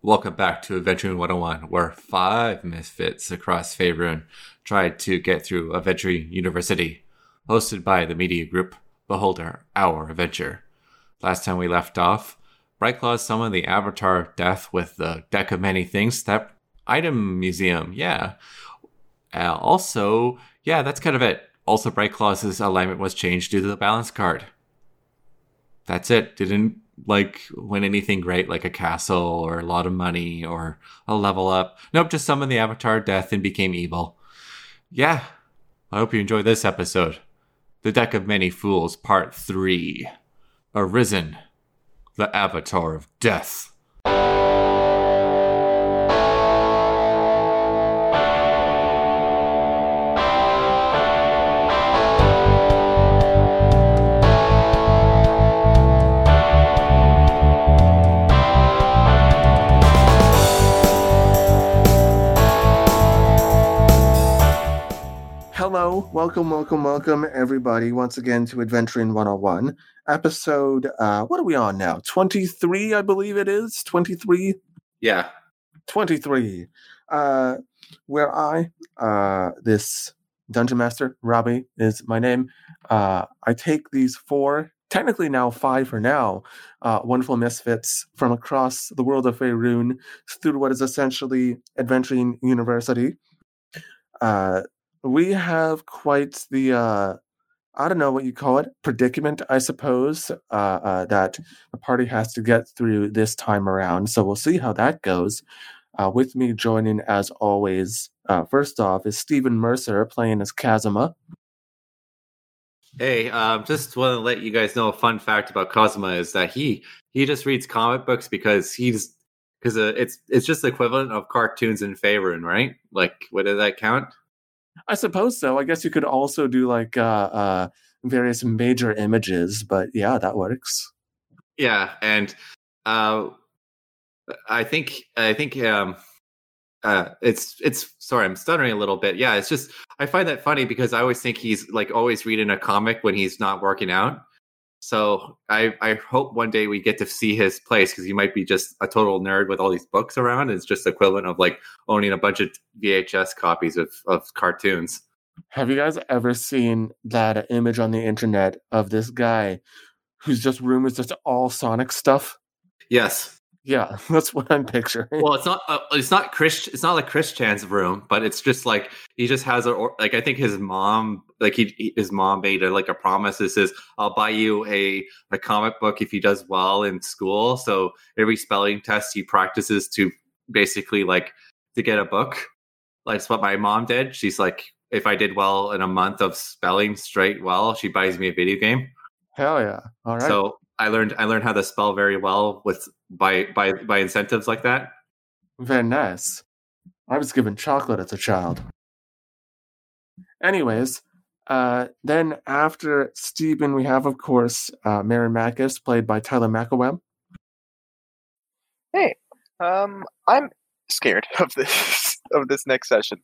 Welcome back to Adventuring 101, where five misfits across Faerun tried to get through Adventuring University, hosted by the media group Beholder, Our Adventure. Last time we left off, Brightclaw summoned the Avatar Death with the deck of many things, that item museum, yeah. Uh, also, yeah, that's kind of it. Also, Brightclaw's alignment was changed due to the balance card. That's it. Didn't like win anything great like a castle or a lot of money or a level up. Nope, just summoned the Avatar Death and became evil. Yeah, I hope you enjoy this episode. The Deck of Many Fools, Part 3. Arisen, the Avatar of Death. Hello, welcome, welcome, welcome, everybody, once again to Adventuring 101, episode, uh, what are we on now? 23, I believe it is. 23? Yeah. 23. Uh, where I, uh, this Dungeon Master, Robbie is my name. Uh, I take these four, technically now five for now, uh, wonderful misfits from across the world of Faerun through what is essentially Adventuring University. Uh, we have quite the uh I don't know what you call it, predicament, I suppose, uh, uh, that the party has to get through this time around. So we'll see how that goes. Uh, with me joining, as always, uh, first off, is Stephen Mercer playing as Kazuma. Hey, um, just want to let you guys know a fun fact about Cosma is that he he just reads comic books because he's because uh, it's it's just the equivalent of cartoons in Faerun, right? Like, what does that count? I suppose so. I guess you could also do like uh, uh, various major images, but yeah, that works. Yeah, and uh, I think I think um, uh, it's it's sorry, I'm stuttering a little bit. Yeah, it's just I find that funny because I always think he's like always reading a comic when he's not working out. So I I hope one day we get to see his place because he might be just a total nerd with all these books around. It's just equivalent of like owning a bunch of VHS copies of of cartoons. Have you guys ever seen that image on the internet of this guy whose just room is just all Sonic stuff? Yes. Yeah, that's what I'm picturing. Well, it's not. Uh, it's not Chris. It's not like Chris Chan's room, but it's just like he just has a like. I think his mom, like he, his mom made a, like a promise that says, "I'll buy you a a comic book if he does well in school." So every spelling test he practices to basically like to get a book. Like it's what my mom did. She's like, if I did well in a month of spelling straight well, she buys me a video game. Hell yeah! All right. So I learned I learned how to spell very well with by by by incentives like that. Very nice. I was given chocolate as a child. Anyways, uh, then after Stephen, we have, of course, uh, Mary Macus, played by Tyler McElweb. Hey, um, I'm scared of this of this next session.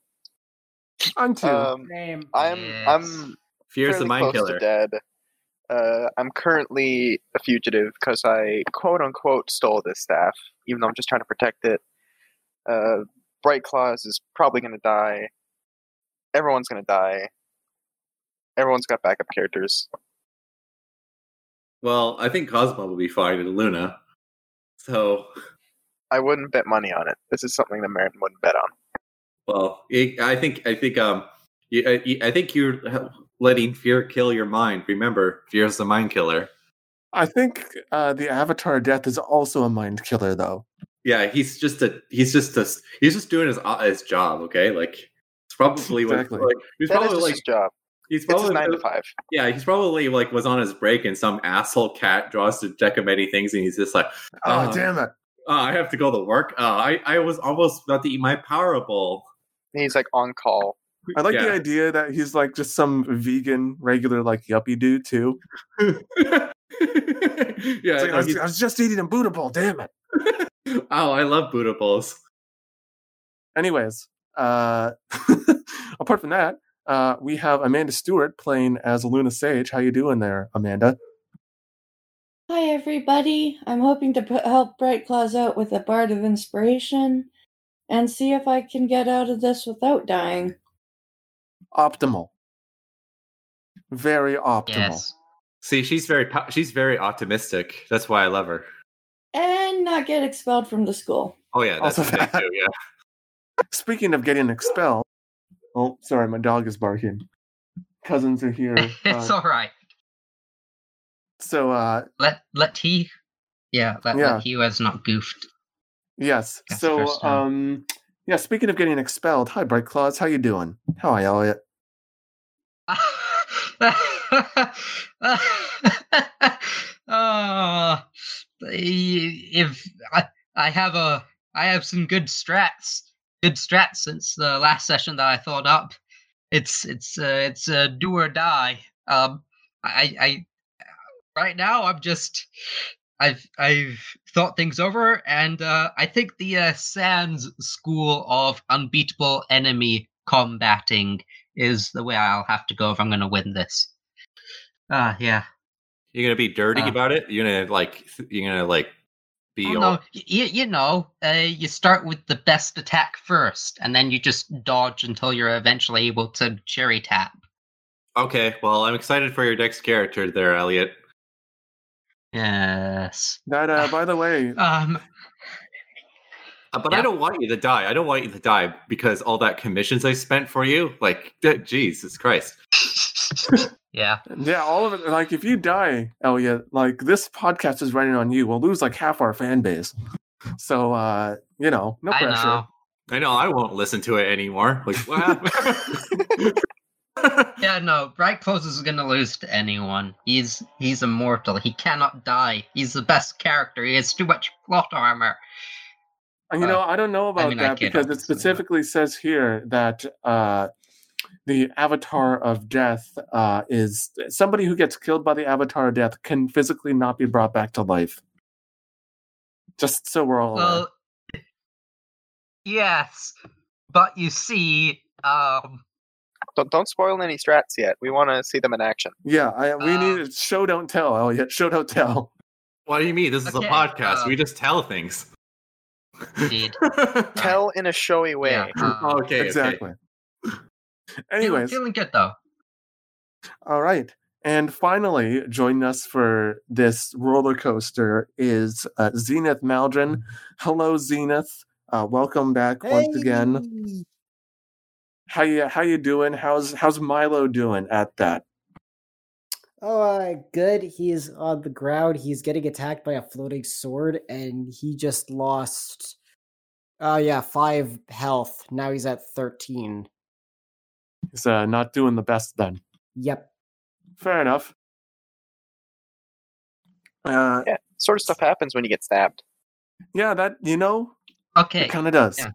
I'm too. Um, Same. I'm Yes. I'm Fear's the mind killer. dead. Uh, I'm currently a fugitive because I quote unquote stole this staff, even though I'm just trying to protect it. Uh, Bright Claws is probably going to die. Everyone's going to die. Everyone's got backup characters. Well, I think Cosmo will be fine in Luna. So, I wouldn't bet money on it. This is something that Marin wouldn't bet on. well, I I think I think um, I- think you're letting fear kill your mind. Remember, fear is the mind killer. I think uh, the Avatar Death is also a mind killer, though. Yeah, he's just a he's just a he's just doing his his job. Okay, like it's probably what- Exactly. like he's That is probably just like his job. He's It's his probably nine to five. yeah he's probably like was on his break and some asshole cat draws to deck of many things and he's just like Oh, Oh. damn it. oh, I have to go to work. Oh, I I was almost about to eat my Power Bowl. He's like on call. I like Yeah. the idea that he's like just some vegan, regular, like yuppie dude, too. yeah, like, no, I, was, I was just eating a Buddha bowl, damn it. oh, I love Buddha bowls. Anyways, uh, apart from that, uh, we have Amanda Stewart playing as Luna Sage. How you doing there, Amanda? Hi, everybody. I'm hoping to put, help Bright Claws out with a Bardic Inspiration and see if I can get out of this without dying. Optimal. Very optimal. Yes. See, she's very she's very optimistic. That's why I love her. And not get expelled from the school. Oh yeah, that's Also the that. too. Yeah. Speaking of getting expelled, oh, sorry, my dog is barking. Cousins are here. it's Uh, all right. so, uh, Let let he. Yeah, let, Yeah. let he who has not goofed. yes. That's so, um, yeah. Speaking of getting expelled, hi, Bright Claws. How you doing? Hi, Elliot. uh, if I I have a I have some good strats, good strats since the last session that I thought up. It's it's uh, it's a do or die. Um, I I right now I'm just I've I've thought things over and uh, I think the uh, Sans school of unbeatable enemy combating is the way I'll have to go if I'm going to win this. Ah, yeah. You're gonna be dirty Uh. about it. You're gonna like you're gonna like be Oh, no, you, you know, uh, you start with the best attack first, and then you just dodge until you're eventually able to cherry tap. Okay, well, I'm excited for your next character there, Elliot. Yes. That, uh, by the way, Um. Uh, But I don't want you to die. I don't want you to die because all that commissions I spent for you, like, Jesus Christ. Yeah. yeah, all of it. Like, if you die, Elliot, like this podcast is running on you. We'll lose like half our fan base. So, uh, you know, no I pressure. know. I know I won't listen to it anymore. Like, what happened? Yeah, no. Bright Claws is gonna lose to anyone. He's he's immortal. He cannot die. He's the best character. He has too much plot armor. And you know, I don't know about mean, that because it obviously, but- specifically says here that uh, the Avatar of Death uh, is somebody who gets killed by the Avatar of Death can physically not be brought back to life. Just so we're all aware. Yes, but you see, um, Don't don't spoil any strats yet. We want to see them in action. Yeah, I, we uh, need show don't tell, Elliot. Show don't tell. what do you mean? This is Okay, a podcast. uh, we just tell things. indeed. Tell in a showy way. Yeah, uh, okay, okay. exactly. feeling, Anyways, feeling good though. all right. And finally, joining us for this roller coaster is uh, Zenith Maldron. Hello, Zenith. Uh, welcome back once again. How you how you doing? How's how's Milo doing at that? Oh, uh, good. He's on the ground. He's getting attacked by a floating sword, and he just lost. Oh yeah, five health. Now he's at thirteen. He's uh, not doing the best then. Yep. Fair enough. Uh, Yeah, sort of stuff happens when you get stabbed. yeah, that you know, Okay. it kind of does. yeah.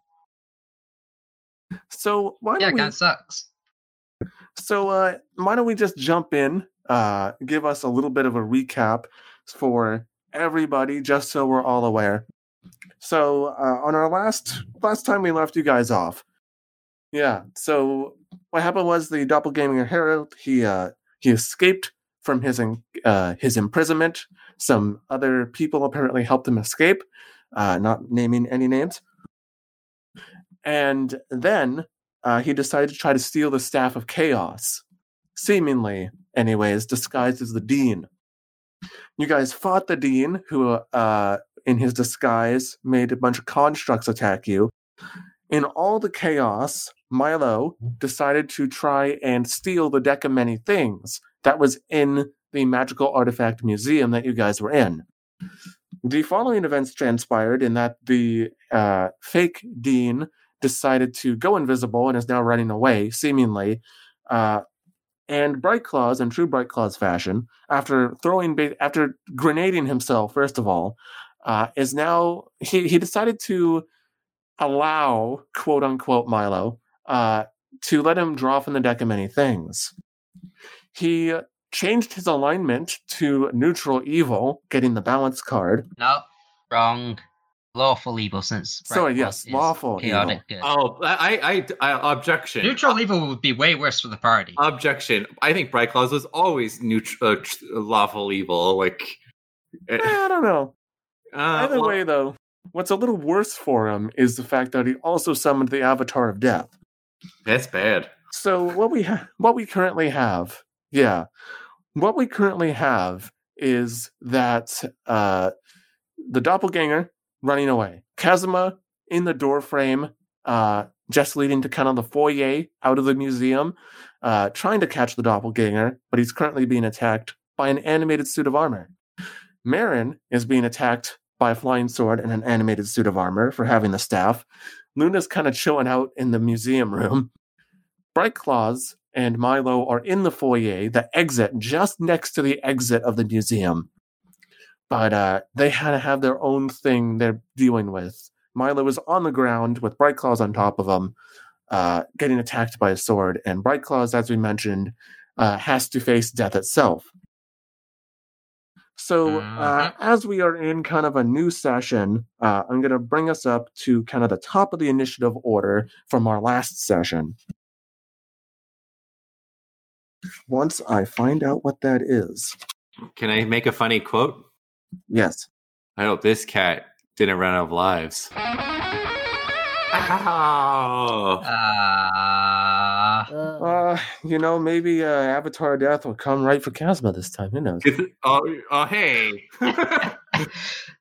So why Yeah, don't it kind of sucks. So uh, why don't we just jump in, uh, give us a little bit of a recap for everybody, just so we're all aware. So uh, on our last last time we left you guys off, yeah. So what happened was the doppelganger Harold he uh, he escaped from his uh, his imprisonment. Some other people apparently helped him escape, uh, not naming any names. And then uh, he decided to try to steal the staff of chaos, seemingly, anyways, disguised as the dean. You guys fought the dean, who, uh, in his disguise, made a bunch of constructs attack you. In all the chaos, Milo decided to try and steal the deck of many things that was in the magical artifact museum that you guys were in. The following events transpired in that the uh, fake dean decided to go invisible and is now running away, seemingly. Uh, and Bright Claws, in true Bright Claws fashion, after throwing, ba- after grenading himself, first of all, uh, is now he he decided to allow quote unquote Milo uh, to let him draw from the deck of many things. He changed his alignment to neutral evil, getting the balance card. No, wrong. Lawful evil since. Sorry, yes, lawful chaotic good. Oh, I, I, I objection. Neutral evil would be way worse for the party. Objection. I think Bright Claws was always neutral, uh, lawful evil. Like, Eh, I don't know. uh, Either well, way, though, what's a little worse for him is the fact that he also summoned the Avatar of Death. That's bad. So what we ha- what we currently have, yeah, what we currently have is that uh, the doppelganger running away, Kazuma in the door frame, uh, just leading to kind of the foyer out of the museum, uh, trying to catch the doppelganger, but he's currently being attacked by an animated suit of armor. Marin is being attacked by a flying sword and an animated suit of armor for having the staff. Luna's kind of chilling out in the museum room. Bright Claws and Milo are in the foyer, the exit just next to the exit of the museum. But uh, they had to have their own thing they're dealing with. Milo is on the ground with Bright Claws on top of him, uh, getting attacked by a sword. And Bright Claws, as we mentioned, uh, has to face death itself. So, uh, as we are in kind of a new session, uh, I'm going to bring us up to kind of the top of the initiative order from our last session. Once I find out what that is. Can I make a funny quote? Yes. I hope this cat didn't run out of lives. Ow! Uh, Uh, you know, maybe uh, Avatar Death will come right for Kazuma this time. Who knows? Is it- oh, oh, hey.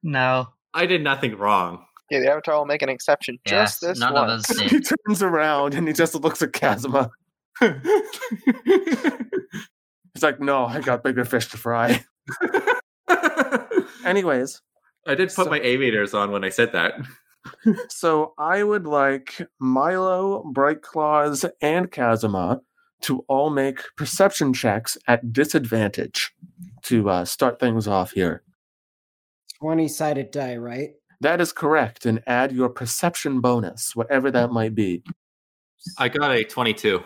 no. I did nothing wrong. Yeah, the Avatar will make an exception Yes, just this none once. of us he turns around and he just looks at Kazuma. He's like, no, I got bigger fish to fry. Anyways, I did put So- my aviators on when I said that. so I would like Milo, Bright Claws, and Kazuma to all make perception checks at disadvantage to uh, start things off here. 20 sided die, right? That is correct, and add your perception bonus, whatever that might be. I got a 22.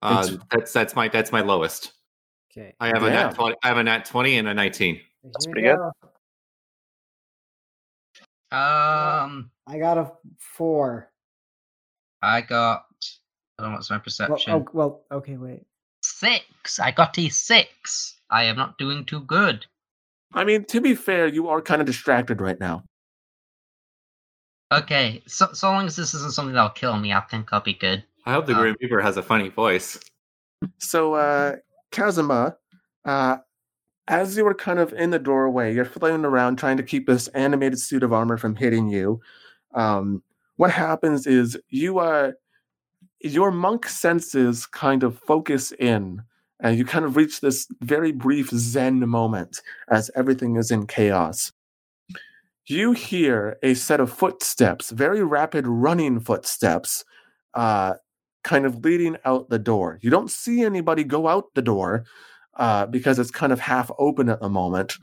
Uh, that's that's my that's my lowest. Okay. I have a Damn. nat 20. I have a nat 20 and a 19. That's Here we pretty good. Um, I got a four. I got. I don't what's my Well, perception. oh, well, okay, wait. Six. I got a six. I am not doing too good. I mean, to be fair, you are kind of distracted right now. Okay, so so long as this isn't something that'll kill me, I think I'll be good. I hope the Uh, Grim Reaper has a funny voice. So, uh, Kazuma, uh, as you were kind of in the doorway, you're flailing around trying to keep this animated suit of armor from hitting you. Um, what happens is you uh, your monk senses kind of focus in, and you kind of reach this very brief Zen moment as everything is in chaos. You hear a set of footsteps, very rapid running footsteps, uh, kind of leading out the door. You don't see anybody go out the door uh, because it's kind of half open at the moment.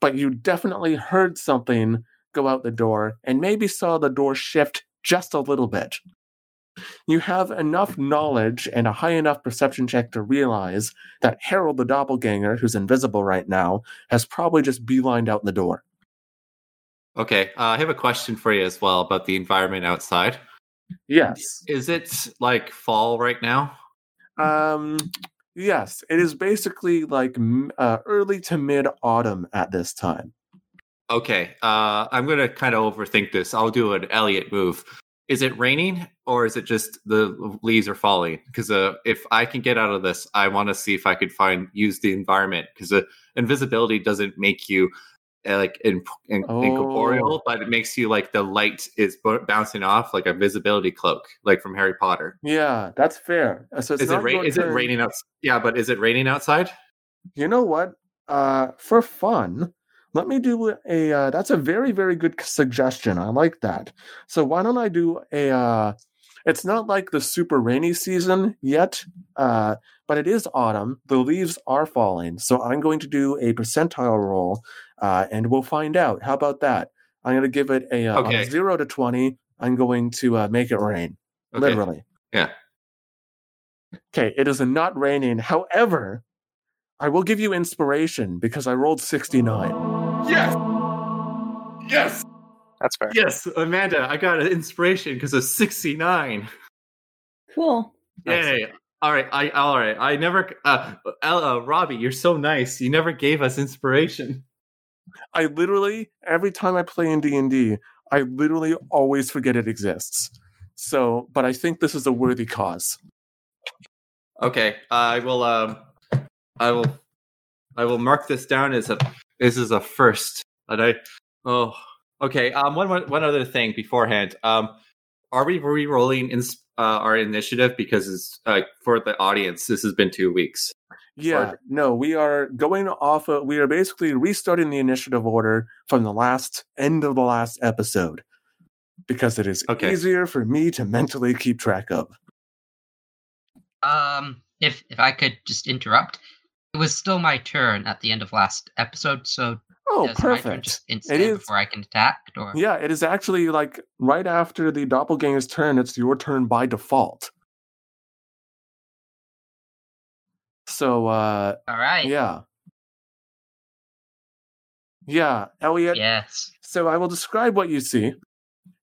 But you definitely heard something go out the door and maybe saw the door shift just a little bit. You have enough knowledge and a high enough perception check to realize that Harold the doppelganger, who's invisible right now, has probably just beelined out the door. Okay, uh, I have a question for you as well about the environment outside. Yes. Is it like fall right now? Um, yes, it is basically like uh, early to mid autumn at this time. Okay, uh, I'm gonna kind of overthink this. I'll do an Elliot move. Is it raining or is it just the leaves are falling? Because uh, if I can get out of this, I want to see if I could find use the environment because uh, invisibility doesn't make you uh, like in, in, Oh. incorporeal, but it makes you like the light is b- bouncing off like a visibility cloak, like from Harry Potter. Yeah, that's fair. Uh, So it's Is it ra- is it raining out? Yeah, but is it raining outside? You know what? Uh, for fun, let me do a. Uh, that's a very very good suggestion. I like that. So why don't I do a? Uh, it's not like the super rainy season yet, uh, but it is autumn. The leaves are falling, so I'm going to do a percentile roll, uh, and we'll find out. How about that? I'm going to give it a, uh, a Okay. zero to twenty. I'm going to uh, make it rain. Okay. Literally. Yeah. Okay, it is not raining. However, I will give you inspiration because I rolled 69. Yes. Yes. That's fair. Yes, Amanda, I got an inspiration because of 69. Cool. Yay. All right, I all right. I never uh, uh, Robbie, you're so nice. You never gave us inspiration. I literally every time I play in D and D, I literally always forget it exists. So, but I think this is a worthy cause. Okay, I will. Um, I will. I will mark this down as a. This is a first. And I. Oh. Okay. Um. One. One one other thing beforehand. Um. Are we re-rolling in, uh, our initiative because it's uh, for the audience? This has been two weeks. Yeah, no, we are going off of, we are basically restarting the initiative order from the last end of the last episode because it is Okay. easier for me to mentally keep track of. Um, if if I could just interrupt, it was still my turn at the end of last episode, so Oh, does perfect. just instant is. before I can attack, or Yeah, it is actually like right after the doppelganger's turn, it's your turn by default. So, uh, all right, yeah. Yeah, Elliot, yes, So I will describe what you see.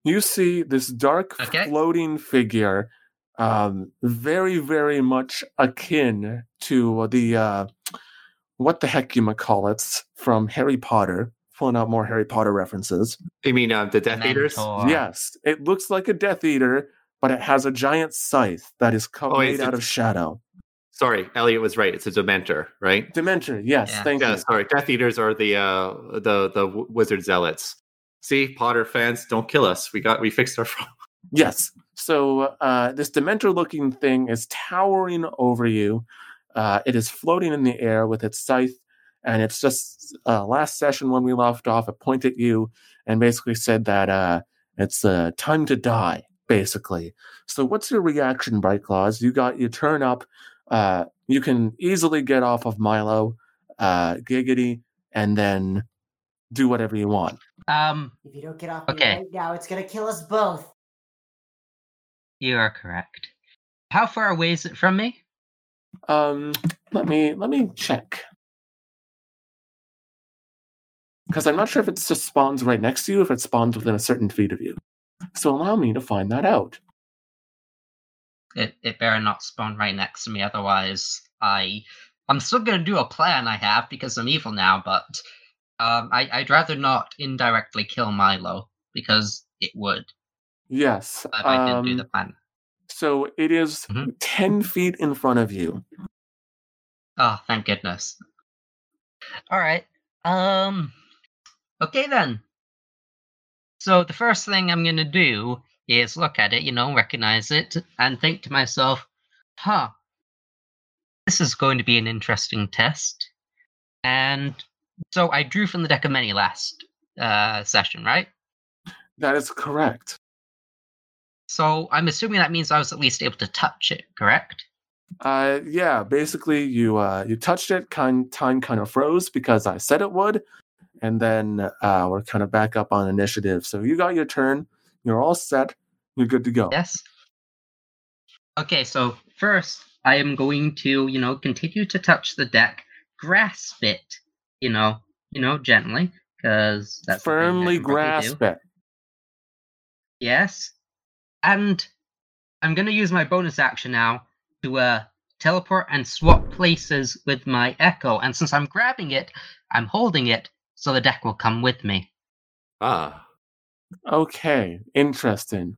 You see this dark Okay. floating figure, um, very, very much akin to the uh, what the heck you might call it from Harry Potter. Pulling out more Harry Potter references. You mean uh, the Death Eaters? Mentor. Yes, it looks like a Death Eater, but it has a giant scythe that is co- Oh, made out of shadow. Sorry, Elliot was right. It's a Dementor, right? Dementor, yes, Yeah. thank Yeah, you. sorry. Death Eaters are the uh the the wizard zealots. See, Potter fans, don't kill us. We got we fixed our problem. Yes. So uh, this Dementor-looking thing is towering over you. Uh, it is floating in the air with its scythe, and it's just uh, last session when we left off. It pointed at you and basically said that uh, it's uh, time to die. Basically. So what's your reaction, Bright Claws? You got you turn up. Uh, you can easily get off of Milo, uh, Giggity, and then do whatever you want. Um, If you don't get off Okay. me right now, it's gonna kill us both. You are correct. How far away is it from me? Um, let me let me check because I'm not sure if it just spawns right next to you, if it spawns within a certain feet of you. So allow me to find that out. It it better not spawn right next to me, otherwise I I'm still gonna do a plan I have because I'm evil now, but um I, I'd rather not indirectly kill Milo because it would Yes. I didn't do um, the plan. So it is Mhm. ten feet in front of you. Oh, thank goodness. Alright. Um okay then. So the first thing I'm gonna do is look at it, you know, recognize it, and think to myself, huh, this is going to be an interesting test. And so I drew from the deck of many last uh session, right? That is correct. So I'm assuming that means I was at least able to touch it, correct? Uh, yeah. Basically, you uh, you touched it. Kind time kind of froze because I said it would, and then uh, we're kind of back up on initiative. So you got your turn. You're all set. You're good to go. Yes. Okay, so first I am going to, you know, continue to touch the deck, grasp it, you know, you know, gently, because that's the thing I Firmly do. grasp it. Yes, and I'm gonna use my bonus action now to uh teleport and swap places with my echo. And since I'm grabbing it, I'm holding it, so the deck will come with me. Ah, Okay, interesting.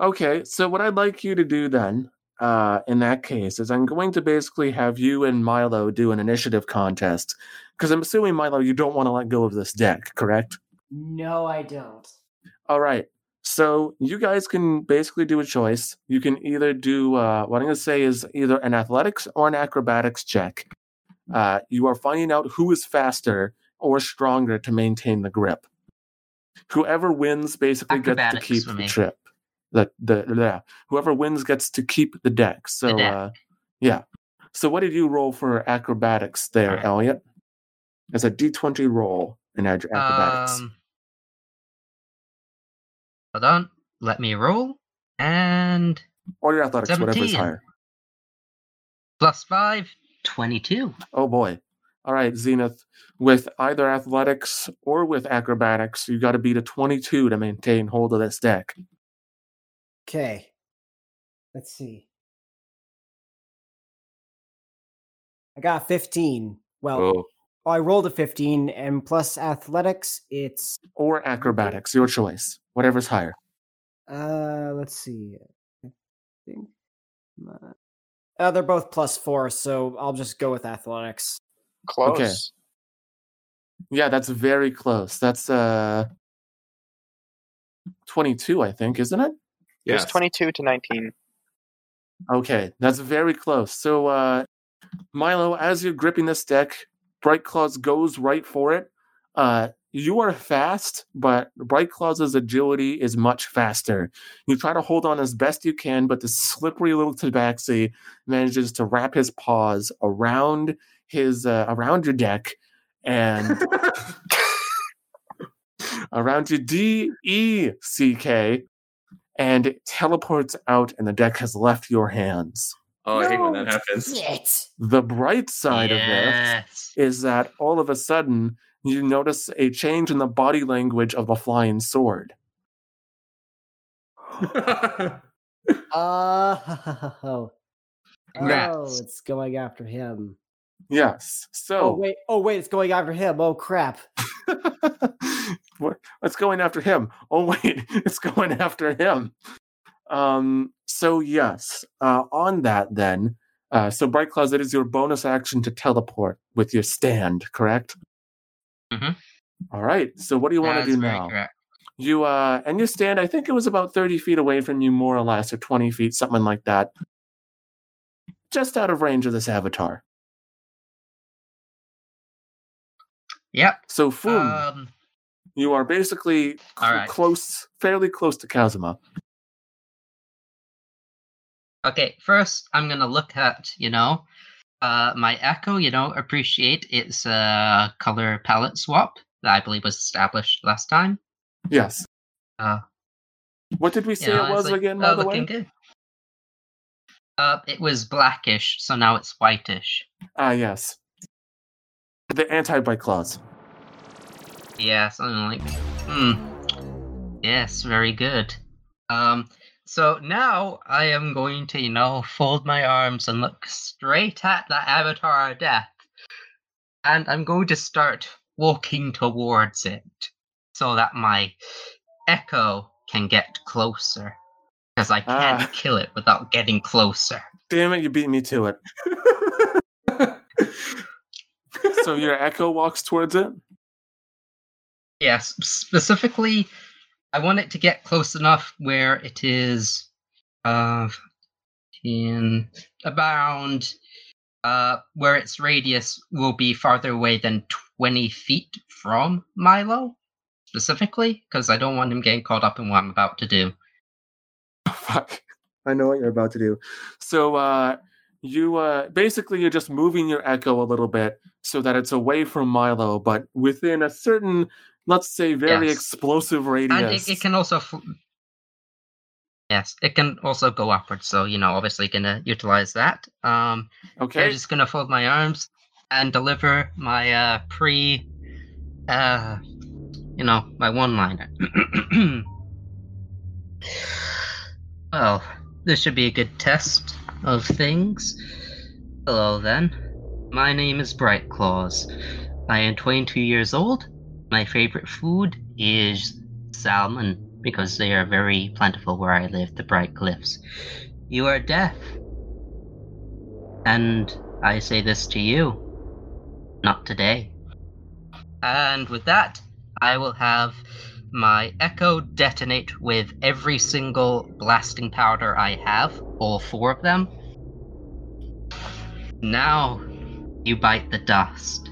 Okay, so what I'd like you to do then, uh, in that case, is I'm going to basically have you and Milo do an initiative contest. Because I'm assuming, Milo, you don't want to let go of this deck, correct? No, I don't. All right. So you guys can basically do a choice. You can either do uh, what I'm going to say is either an athletics or an acrobatics check. Uh, you are finding out who is faster or stronger to maintain the grip. Whoever wins basically gets to keep the trip. The the yeah. Whoever wins gets to keep the deck. So deck. uh, yeah. So what did you roll for acrobatics there, Alright. Elliot? It's a D20 roll in ad- acrobatics. Um, hold on, let me roll. And or your athletics, whatever is 17. higher. plus five, 22. Oh boy. All right, Zenith. With either athletics or with acrobatics, you got to beat a 22 to maintain hold of this deck. Okay. Let's see. I got 15. Well, oh, Oh, I rolled a 15, and plus athletics, it's Or acrobatics, your choice. Whatever's higher. uh, let's see. I think my- uh, they're both plus four, so I'll just go with athletics. Close. Okay. Yeah, that's very close. That's uh 22, I think, isn't it? It was 22 to 19. Okay, that's very close. So, uh, Milo, as you're gripping this deck, Bright Claws goes right for it. Uh, you are fast, but Bright Claws' agility is much faster. You try to hold on as best you can, but the slippery little tabaxi manages to wrap his paws around his uh, around your deck and around your D E C K, and it teleports out, and the deck has left your hands. Oh, I hate when that happens. Shit! The bright side of this is that all of a sudden you notice a change in the body language of the flying sword. Oh, oh, Congrats. it's going after him. Yes. Oh So wait, oh wait, it's going after him. Oh crap! What- it's going after him. Oh wait, it's going after him. Um. So yes. Uh, on that then. Uh, so Bright Claws, it is your bonus action to teleport with your stand, correct? Mhm. All right. So what do you want to do now? correct. You uh, and you stand. I think it was about thirty feet away from you, more or less, or twenty feet, something like that. Just out of range of this avatar. Yep. So, Foom, Um, you are basically cl- right. close, fairly close to Kazuma. okay, first I'm gonna look at, you know, uh, my Echo, you know, appreciate its uh, color palette swap that I believe was established last time. Yes. Uh, What did we You say know, it was like, again, uh, by the way? good. Uh, it was blackish, so now it's whitish. Ah, yes. The anti-bite claws. Yeah, something like. Hmm. Yes, very good. Um. So now I am going to, you know, fold my arms and look straight at the avatar of death, and I'm going to start walking towards it, so that my echo can get closer, because I can't Ah. kill it without getting closer. Damn it, you beat me to it. so your echo walks towards it? Yes, specifically, I want it to get close enough where it is uh, in about uh, where its radius will be farther away than 20 feet from Milo, specifically, because I don't want him getting caught up in what I'm about to do. Fuck. I know what you're about to do. So uh you uh basically you're just moving your echo a little bit so that it's away from Milo, but within a certain let's say very Yes. explosive radius. And it, it can also. Fl- yes, it can also go upwards, so, you know, obviously gonna utilize that. Um, okay, I'm just gonna fold my arms and deliver my uh pre uh you know, my one liner. well, this should be a good test of things. Hello then. My name is Bright Claws. I am 22 years old. My favorite food is salmon because they are very plentiful where I live, the Bright Cliffs. You are deaf. And I say this to you. Not today. And with that, I will have my Echo detonate with every single blasting powder I have, all four of them. Now, you bite the dust.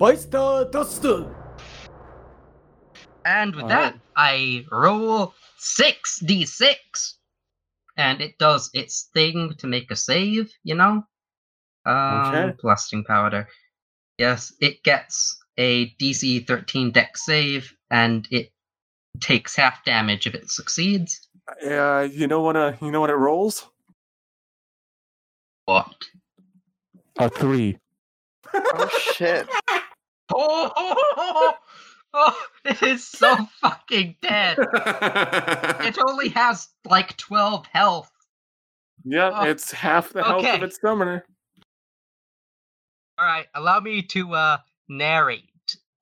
Bites the dust. And with All that, right. I roll 6d6. And it does its thing to make a save, you know? Um, Okay. Blasting powder. Yes, it gets a DC 13 dex save, and it takes half damage if it succeeds. Uh you know what uh you know what it rolls? What? A three. Oh shit. Oh, oh, oh, it is so fucking dead. It only has like 12 health. Yeah, it's half the health of its summoner. All right, allow me to uh narrate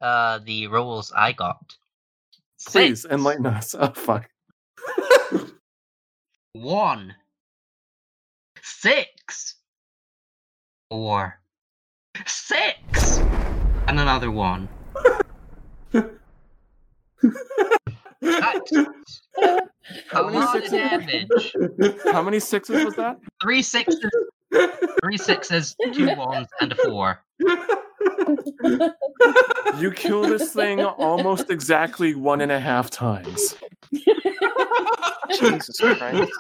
uh the rolls I got. Please Six, enlighten us. Oh fuck. One. Six. Four. Six. And another one. That's a How many lot of sixes? damage. How many sixes was that? Three sixes, three sixes, two ones, and a four. You kill this thing almost exactly one and a half times. Jesus Christ.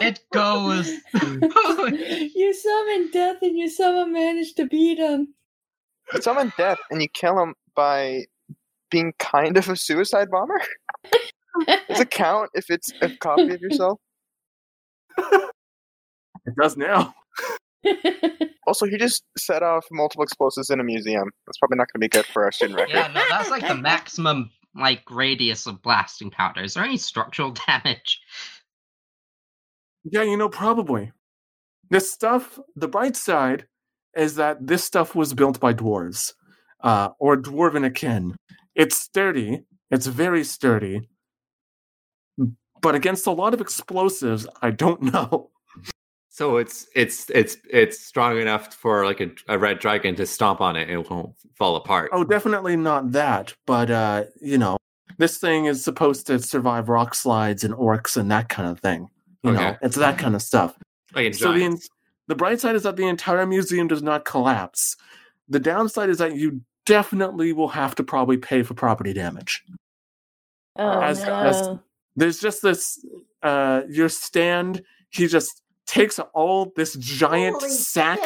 It goes. you summon death and you somehow managed to beat him. You summon death and you kill him by being kind of a suicide bomber? Does it count if it's a copy of yourself? It does now. Also, he just set off multiple explosives in a museum. That's probably not going to be good for our student record. yeah, no, that's like the maximum like radius of blasting powder. Is there any structural damage? Yeah, you know, probably. This stuff, the bright side is that this stuff was built by dwarves, uh, or dwarven akin. It's sturdy, it's very sturdy, but against a lot of explosives, I don't know. So it's it's it's it's strong enough for like a, a red dragon to stomp on it and it won't fall apart. Oh, definitely not that, but uh, you know, this thing is supposed to survive rock slides and orcs and that kind of thing. You know, it's that kind of stuff. like So the, giants. The bright side is that the entire museum does not collapse. The downside is that you definitely will have to probably pay for property damage. Oh As- no. as- There's just this uh your stand, he just takes all this giant sack.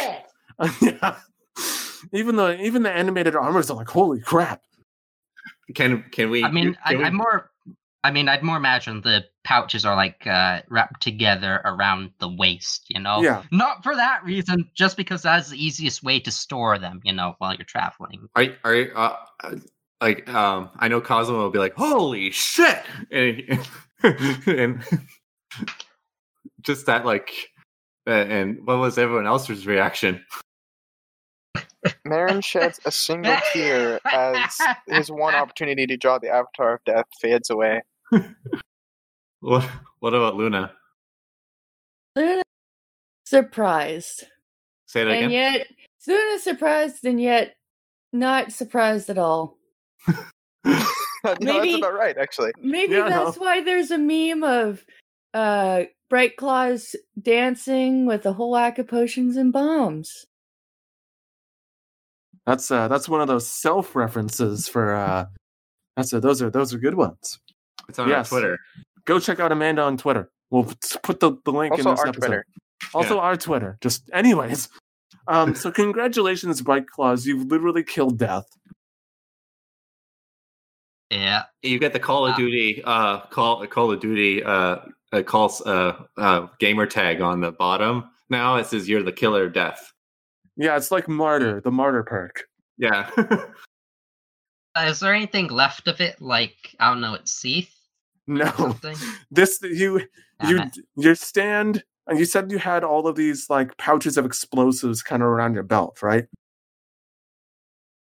yeah. Even the even the animated armors are like, holy crap. can can we? I mean, I, can we- I'm more. I mean, I'd more imagine the pouches are like uh, wrapped together around the waist. You know, Yeah. not for that reason, just because that's the easiest way to store them. You know, while you're traveling. Are are uh, uh, like um? I know Cosmo will be like, "Holy shit!" and, and just that like, uh, and what was everyone else's reaction? Marin sheds a single tear as his one opportunity to draw the avatar of death fades away. What What about Luna? Luna surprised. Say that And again. yet Luna surprised and yet not surprised at all. no, that's about right, actually. Maybe Yeah, no. that's why there's a meme of uh Bright Claws dancing with a whole whack of potions and bombs. That's uh that's one of those self references for uh that's a, those are those are good ones. It's on Yes. our Twitter. Go check out Amanda on Twitter. We'll put the, the link Also, in this our episode. Twitter. Also our Twitter. Just anyways. Um so congratulations, Bright Claws. You've literally killed death. Yeah. You get the Call of Ah. Duty uh call Call of Duty uh, uh calls uh uh gamer tag on the bottom. Now it says you're the killer of death. Yeah, it's like Martyr, the Martyr perk. Yeah. Uh, is there anything left of it? Like I don't know, it's Seath or No. This you Damn you it. your stand and you said you had all of these like pouches of explosives kind of around your belt, right?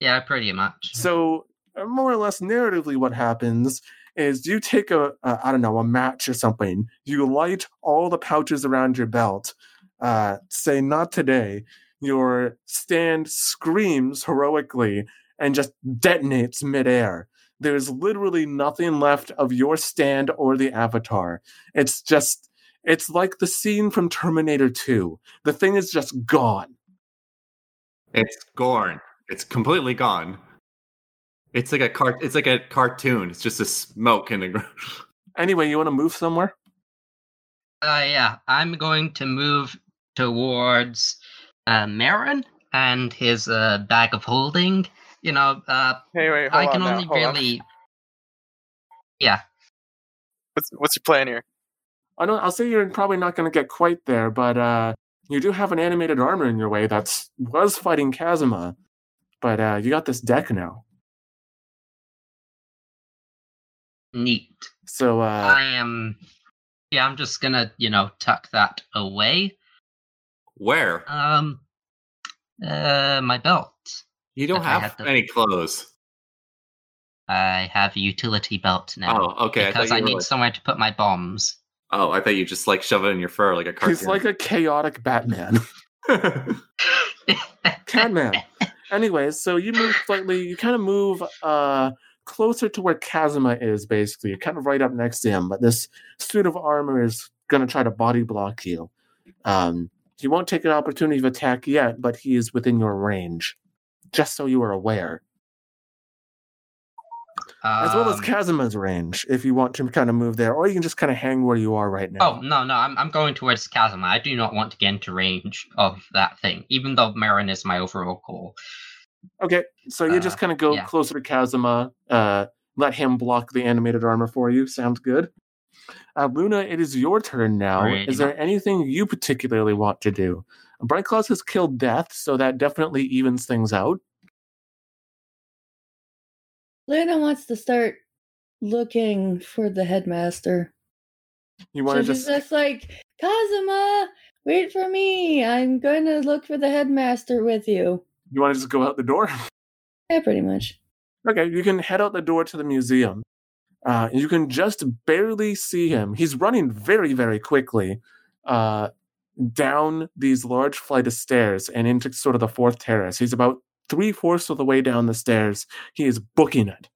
Yeah, pretty much. So uh, more or less narratively, what happens is you take a, a I don't know a match or something. You light all the pouches around your belt. Uh, say not today. Your stand screams heroically and just detonates midair. There's literally nothing left of your stand or the avatar. It's just it's like the scene from Terminator 2. The thing is just gone. it's gone. It's completely gone. It's like a cart. It's like a cartoon. It's just a smoke in the ground. Anyway, you want to move somewhere? Uh, yeah, I'm going to move towards uh, Marin and his uh, bag of holding. You know, uh, Hey, wait, I on can now, only hold on. really. Yeah, What's, what's your plan here? I don't. I'll say you're probably not going to get quite there, but uh, you do have an animated armor in your way that was fighting Kazuma, but uh, you got this deck now. neat. So uh, I am. Yeah, I'm just gonna, you know, tuck that away. Where? Um, Uh, my belt. You don't If I have had any clothes. I have a utility belt now. Oh, okay. Because thought I, need like- somewhere to put my bombs. Oh, I thought you just like shove it in your fur like a cartoon. He's like a chaotic Batman. Catman. Anyways, so you move slightly. You kind of move uh closer to where Kazuma is. Basically, you're kind of right up next to him. But this suit of armor is gonna try to body block you. Um, he won't take an opportunity of attack yet, but he is within your range. Just so you are aware, as well as Um, Kazuma's range, if you want to kind of move there, or you can just kind of hang where you are right now. Oh no, no, I'm I'm going towards Kazuma. I do not want to get into range of that thing, even though Marin is my overall goal. Okay, so you just Uh, kind of go yeah. closer to Kazuma, uh, let him block the animated armor for you. Sounds good. Uh, Luna, it is your turn now. Pretty is there anything you particularly want to do? Bright Claws has killed Death, so that definitely evens things out. Luna wants to start looking for the headmaster. You So want to just just like, Kazuma, wait for me. I'm going to look for the headmaster with you. you want to just go out the door? Yeah, pretty much. okay, you can head out the door to the museum. Uh, you can just barely see him. He's running very, very quickly uh, down these large flight of stairs and into sort of the fourth terrace. He's about three fourths of the way down the stairs. He is booking it.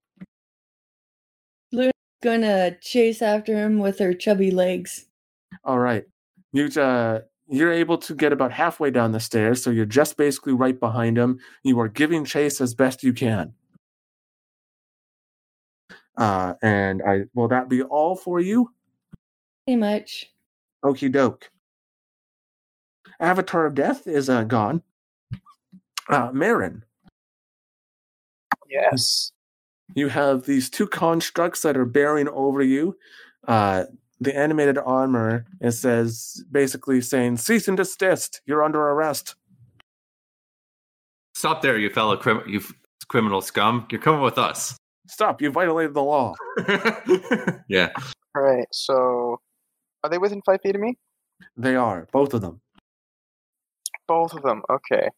Luna's gonna chase after him with her chubby legs. All right, you uh, you're able to get about halfway down the stairs, so you're just basically right behind him. You are giving chase as best you can. Uh, and I will that be all for you? Pretty much. Okie doke. Avatar of Death is uh, gone. Uh, Marin, Yes. you have these two constructs that are bearing over you. Uh, the animated armor it says basically saying cease and desist. You're under arrest. Stop there, you fellow crim- you f- criminal scum. You're coming with us. Stop! You violated the law. yeah. All right. So, are they within five feet of me? They are both of them. Both of them. Okay.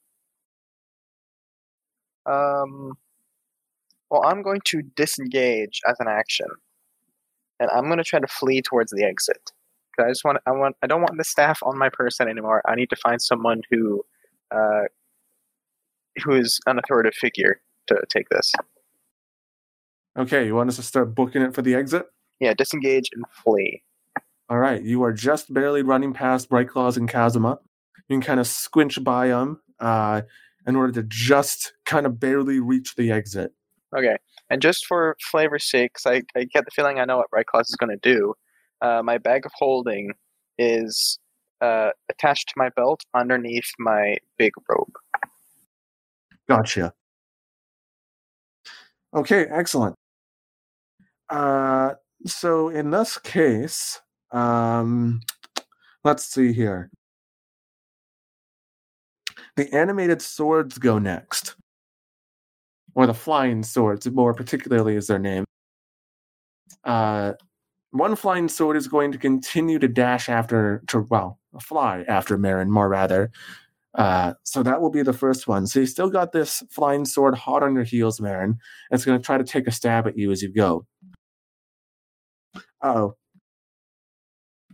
Um. Well, I'm going to disengage as an action, and I'm going to try to flee towards the exit. Cause I just want. I want. I don't want the staff on my person anymore. I need to find someone who, uh, who is an authoritative figure to take this. Okay, you want us to start booking it for the exit? Yeah, disengage and flee. All right, you are just barely running past Bright Claws and Kazuma. You can kind of squinch by them uh, in order to just kind of barely reach the exit. Okay, and just for flavor's sake, I, I get the feeling I know what Bright Claws is going to do. Uh, my bag of holding is uh, attached to my belt underneath my big robe. Gotcha. Okay, excellent. Uh, so in this case, um, let's see here. The animated swords go next, or the flying swords, more particularly, is their name. Uh, one flying sword is going to continue to dash after, to well, fly after Marin, more rather. Uh, so that will be the first one. So you still got this flying sword hot on your heels, Marin. It's going to try to take a stab at you as you go. Oh,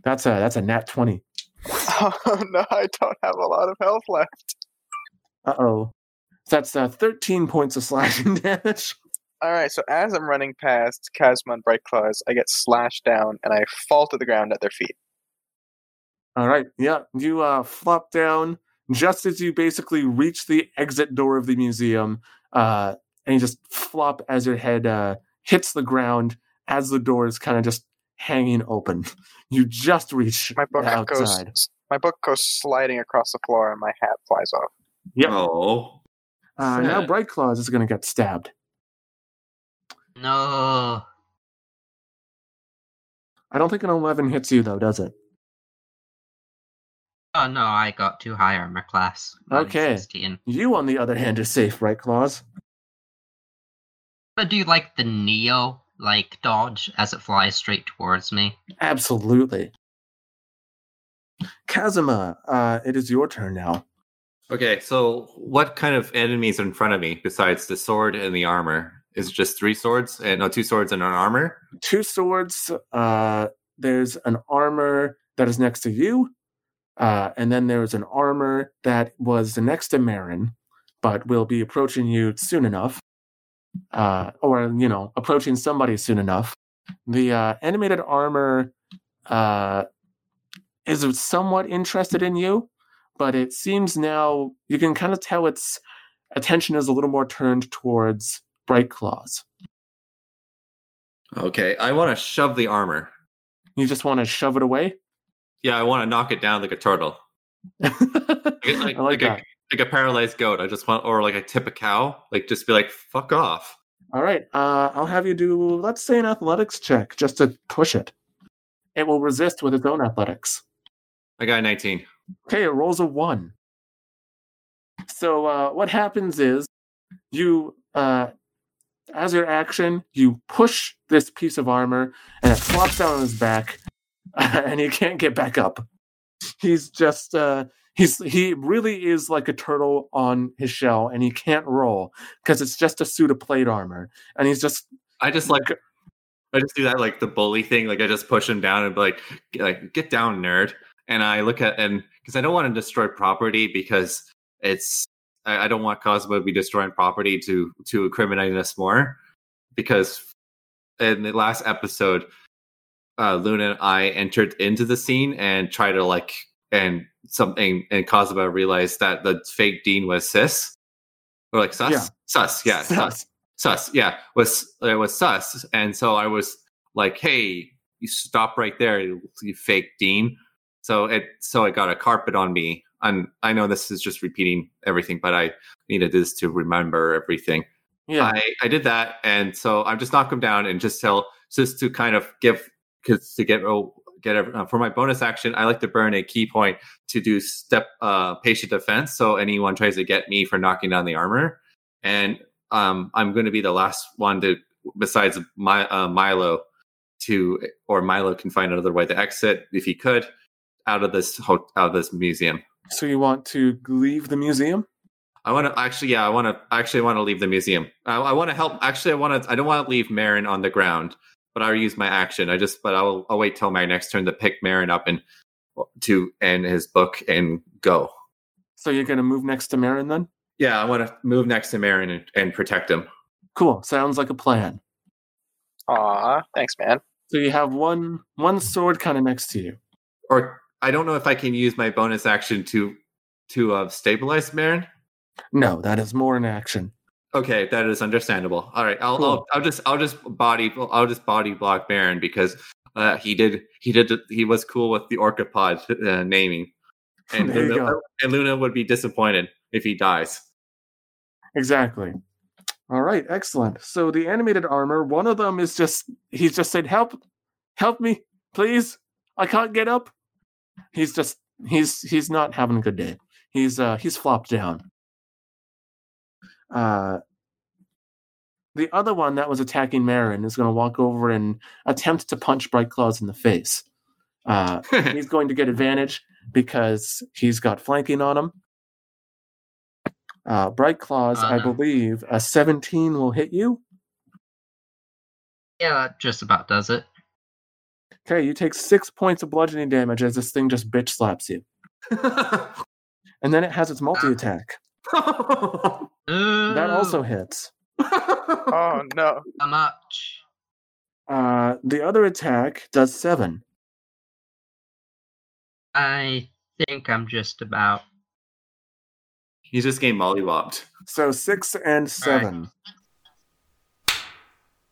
that's a that's a nat twenty. Oh no, I don't have a lot of health left. Uh oh, that's uh, thirteen points of slashing damage. All right, so as I'm running past Kazuma and Bright Claws, I get slashed down and I fall to the ground at their feet. All right, yeah, you uh, flop down just as you basically reach the exit door of the museum, uh, and you just flop as your head uh, hits the ground as the door is kind of just hanging open. You just reach My book the outside. goes. My book goes sliding across the floor and my hat flies off. Yep. Oh. Uh, now Sad. Bright Claws is going to get stabbed. No. I don't think an 11 hits you, though, does it? Oh no, I got too high armor class. Okay. 16. You, on the other hand, are safe, Bright Claws. But do you like the Neo like dodge as it flies straight towards me? Absolutely. Kazuma, uh, it is your turn now. Okay, so what kind of enemies are in front of me besides the sword and the armor? Is it just three swords and no two swords and an armor? Two swords. Uh, there's an armor that is next to you, uh, and then there's an armor that was next to Marin, but will be approaching you soon enough, uh, or you know, approaching somebody soon enough. The uh, animated armor uh, is somewhat interested in you, but it seems now you can kind of tell its attention is a little more turned towards Bright Claws. Okay, I want to shove the armor. You just want to shove it away? Yeah, I want to knock it down like a turtle. I Like, like, like a, like a paralyzed goat. I just want, or like a tip a cow. Like just be like, fuck off. All right, uh, I'll have you do, let's say, an athletics check just to push it. It will resist with its own athletics. I got 19. Okay, it rolls a one. So uh, what happens is you, uh, as your action, you push this piece of armor, and it flops down on his back, and he can't get back up. He's just uh, he's he really is like a turtle on his shell, and he can't roll because it's just a suit of plate armor, and he's just I just like, I just do that like the bully thing. Like I just push him down and be like, like get down, nerd. And I look at and because I don't want to destroy property because it's I, I don't want Cosmo to be destroying property to to incriminate us more. Because in the last episode, uh, Luna and I entered into the scene and tried to like and something and Cosmo realized that the fake Dean was cis or like sus Yeah. sus yeah sus sus yeah was it was sus and so i was like hey you stop right there you, you fake dean so it so i got a carpet on me and i know this is just repeating everything but i needed this to remember everything yeah. I, I did that, and so I'm just knock him down and just tell just to kind of give because to get oh, get uh, for my bonus action, I like to burn a ki point to do step uh, patient defense. So anyone tries to get me for knocking down the armor, and um, I'm going to be the last one to besides my uh, Milo to or Milo can find another way to exit if he could out of this out of this museum. So you want to leave the museum? I want to actually, yeah, I want to actually want to leave the museum. I, I want to help. Actually, I want to. I don't want to leave Marin on the ground, but I'll use my action. I just, but I'll, I'll wait till my next turn to pick Marin up and to end his book and go. So you're going to move next to Marin then? Yeah, I want to move next to Marin and, and protect him. Cool. Sounds like a plan. Aw, thanks, man. So you have one one sword kind of next to you. Or I don't know if I can use my bonus action to to uh, stabilize Marin. No, that is more an action. Okay, that is understandable. All right, I'll, Cool. I'll I'll just I'll just body I'll just body block Marin because uh, he did he did he was cool with the Orcapod uh, naming, and Luna, and Luna would be disappointed if he dies. Exactly. All right, excellent. So the animated armor, one of them is just he's just said, "Help, help me, please! I can't get up." He's just he's he's not having a good day. He's uh he's flopped down. Uh, the other one that was attacking Marin is going to walk over and attempt to punch Bright Claws in the face. Uh, he's going to get advantage because he's got flanking on him. Uh, Bright Claws, I Uh-huh. believe, a 17 will hit you. Yeah, that just about does it. Okay, you take six points of bludgeoning damage as this thing just bitch slaps you. And then it has its multi attack. That also hits. Oh no. How much? Uh, the other attack does seven. I think I'm just about. He's just getting mollywopped. So six and seven.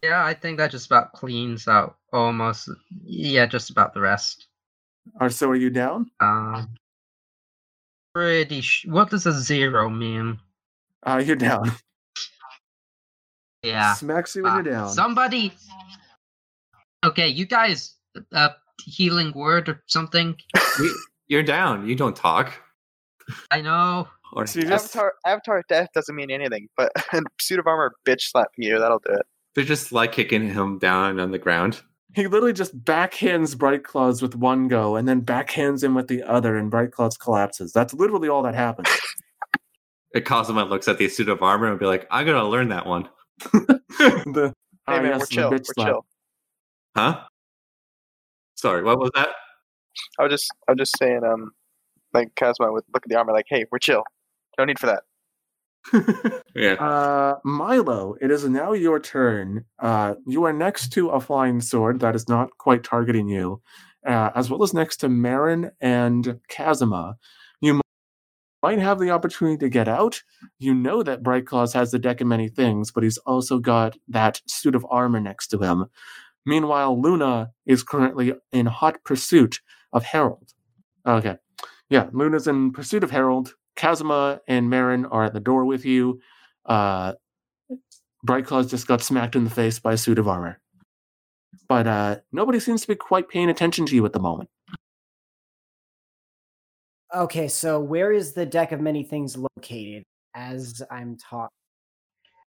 Yeah, I think that just about cleans out almost. Yeah, just about the rest. Or so are you down? Um, pretty. Sh- what does a zero mean? Uh, you're down. Yeah. Smacks you when Uh, you're down. Somebody. Okay, you guys. Uh, healing word or something. You're down. You don't talk. I know. Or So Avatar Avatar death doesn't mean anything, but suit of armor bitch slapping you, that'll do it. They're just like kicking him down on the ground. he literally just backhands Bright Claws with one go and then backhands him with the other, and Bright Claws collapses. That's literally all that happens. And Kazuma looks at the suit of armor and be like, I'm gonna learn that one. the, Hey ah, man, we're chill. We're slap. chill. Huh? Sorry, what was that? I was just, I was just saying, um, like Kazuma would look at the armor like, "Hey, we're chill. No need for that." Yeah. Uh, Milo, it is now your turn. Uh, you are next to a flying sword that is not quite targeting you, uh, as well as next to Marin and Kazuma. You might have the opportunity to get out. You know that Bright Claws has the deck of many things, but he's also got that suit of armor next to him. Meanwhile, Luna is currently in hot pursuit of Harold. Okay. Yeah, Luna's in pursuit of Harold. Kazuma and Marin are at the door with you. Uh, Bright Claws just got smacked in the face by a suit of armor. But uh, nobody seems to be quite paying attention to you at the moment. Okay, so where is the deck of many things located as I'm taught?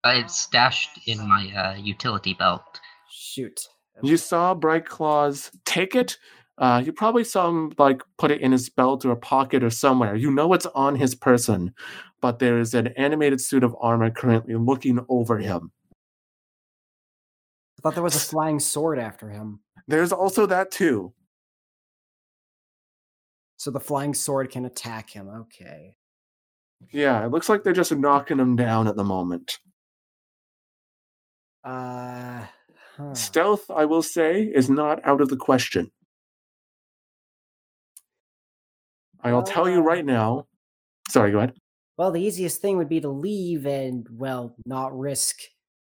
Uh, it's stashed in my uh, utility belt. Shoot. You saw Bright Claws take it. Uh, you probably saw him like put it in his belt or pocket or somewhere. You know it's on his person, but there is an animated suit of armor currently looking over him. I thought there was a flying sword after him. There's also that too. So the flying sword can attack him. Okay. Yeah, it looks like they're just knocking him down at the moment. Uh huh. Stealth, I will say, is not out of the question. I'll tell you right oh. now. Sorry, go ahead. Well, the easiest thing would be to leave and, well, not risk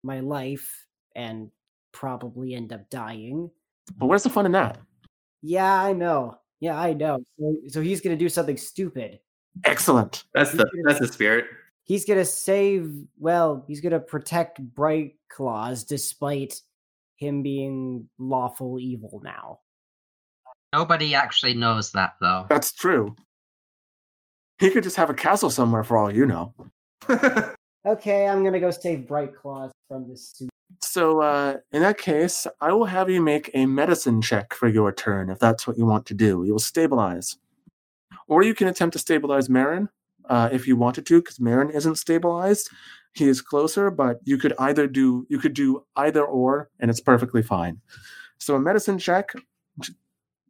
my life and probably end up dying. But where's the fun in that? Yeah, I know. Yeah, I know. So, so he's going to do something stupid. Excellent. That's the that's the spirit. He's going to save, well, he's going to protect Bright Claws despite him being lawful evil now. Nobody actually knows that though. That's true. He could just have a castle somewhere for all you know. Okay, I'm going to go save Bright Claws from this suit. so, uh, in that case, I will have you make a medicine check for your turn if that's what you want to do. You will stabilize. Or you can attempt to stabilize Marin uh, if you wanted to, because Marin isn't stabilized. He is closer, but you could either do you could do either or, and it's perfectly fine. So a medicine check.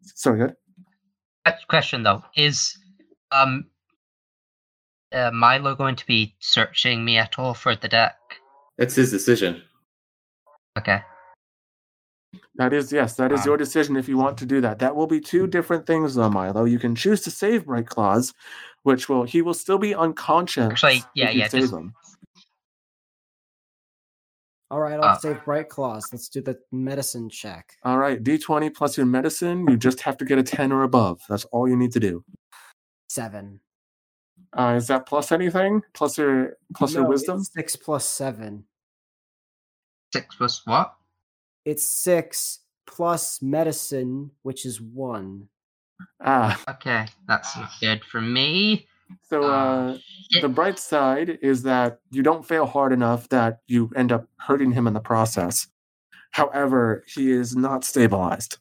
Sorry, good. Question though is, um, uh, Milo going to be searching me at all for the deck? That's his decision. Okay. That is yes, that is Um, your decision if you want to do that. That will be two different things, though, Milo. You can choose to save Bright Claws, which will he will still be unconscious. Actually, yeah, if you yeah, save just- him. All right, I'll Uh, save Bright Claws. Let's do the medicine check. All right, D twenty plus your medicine. You just have to get a ten or above. That's all you need to do. Seven. Uh, is that plus anything? Plus your plus your No, it's wisdom? Six plus seven. Six plus what? It's six plus medicine, which is one. Ah, Okay, that's good for me. So uh, shit. the bright side is that you don't fail hard enough that you end up hurting him in the process. However, he is not stabilized.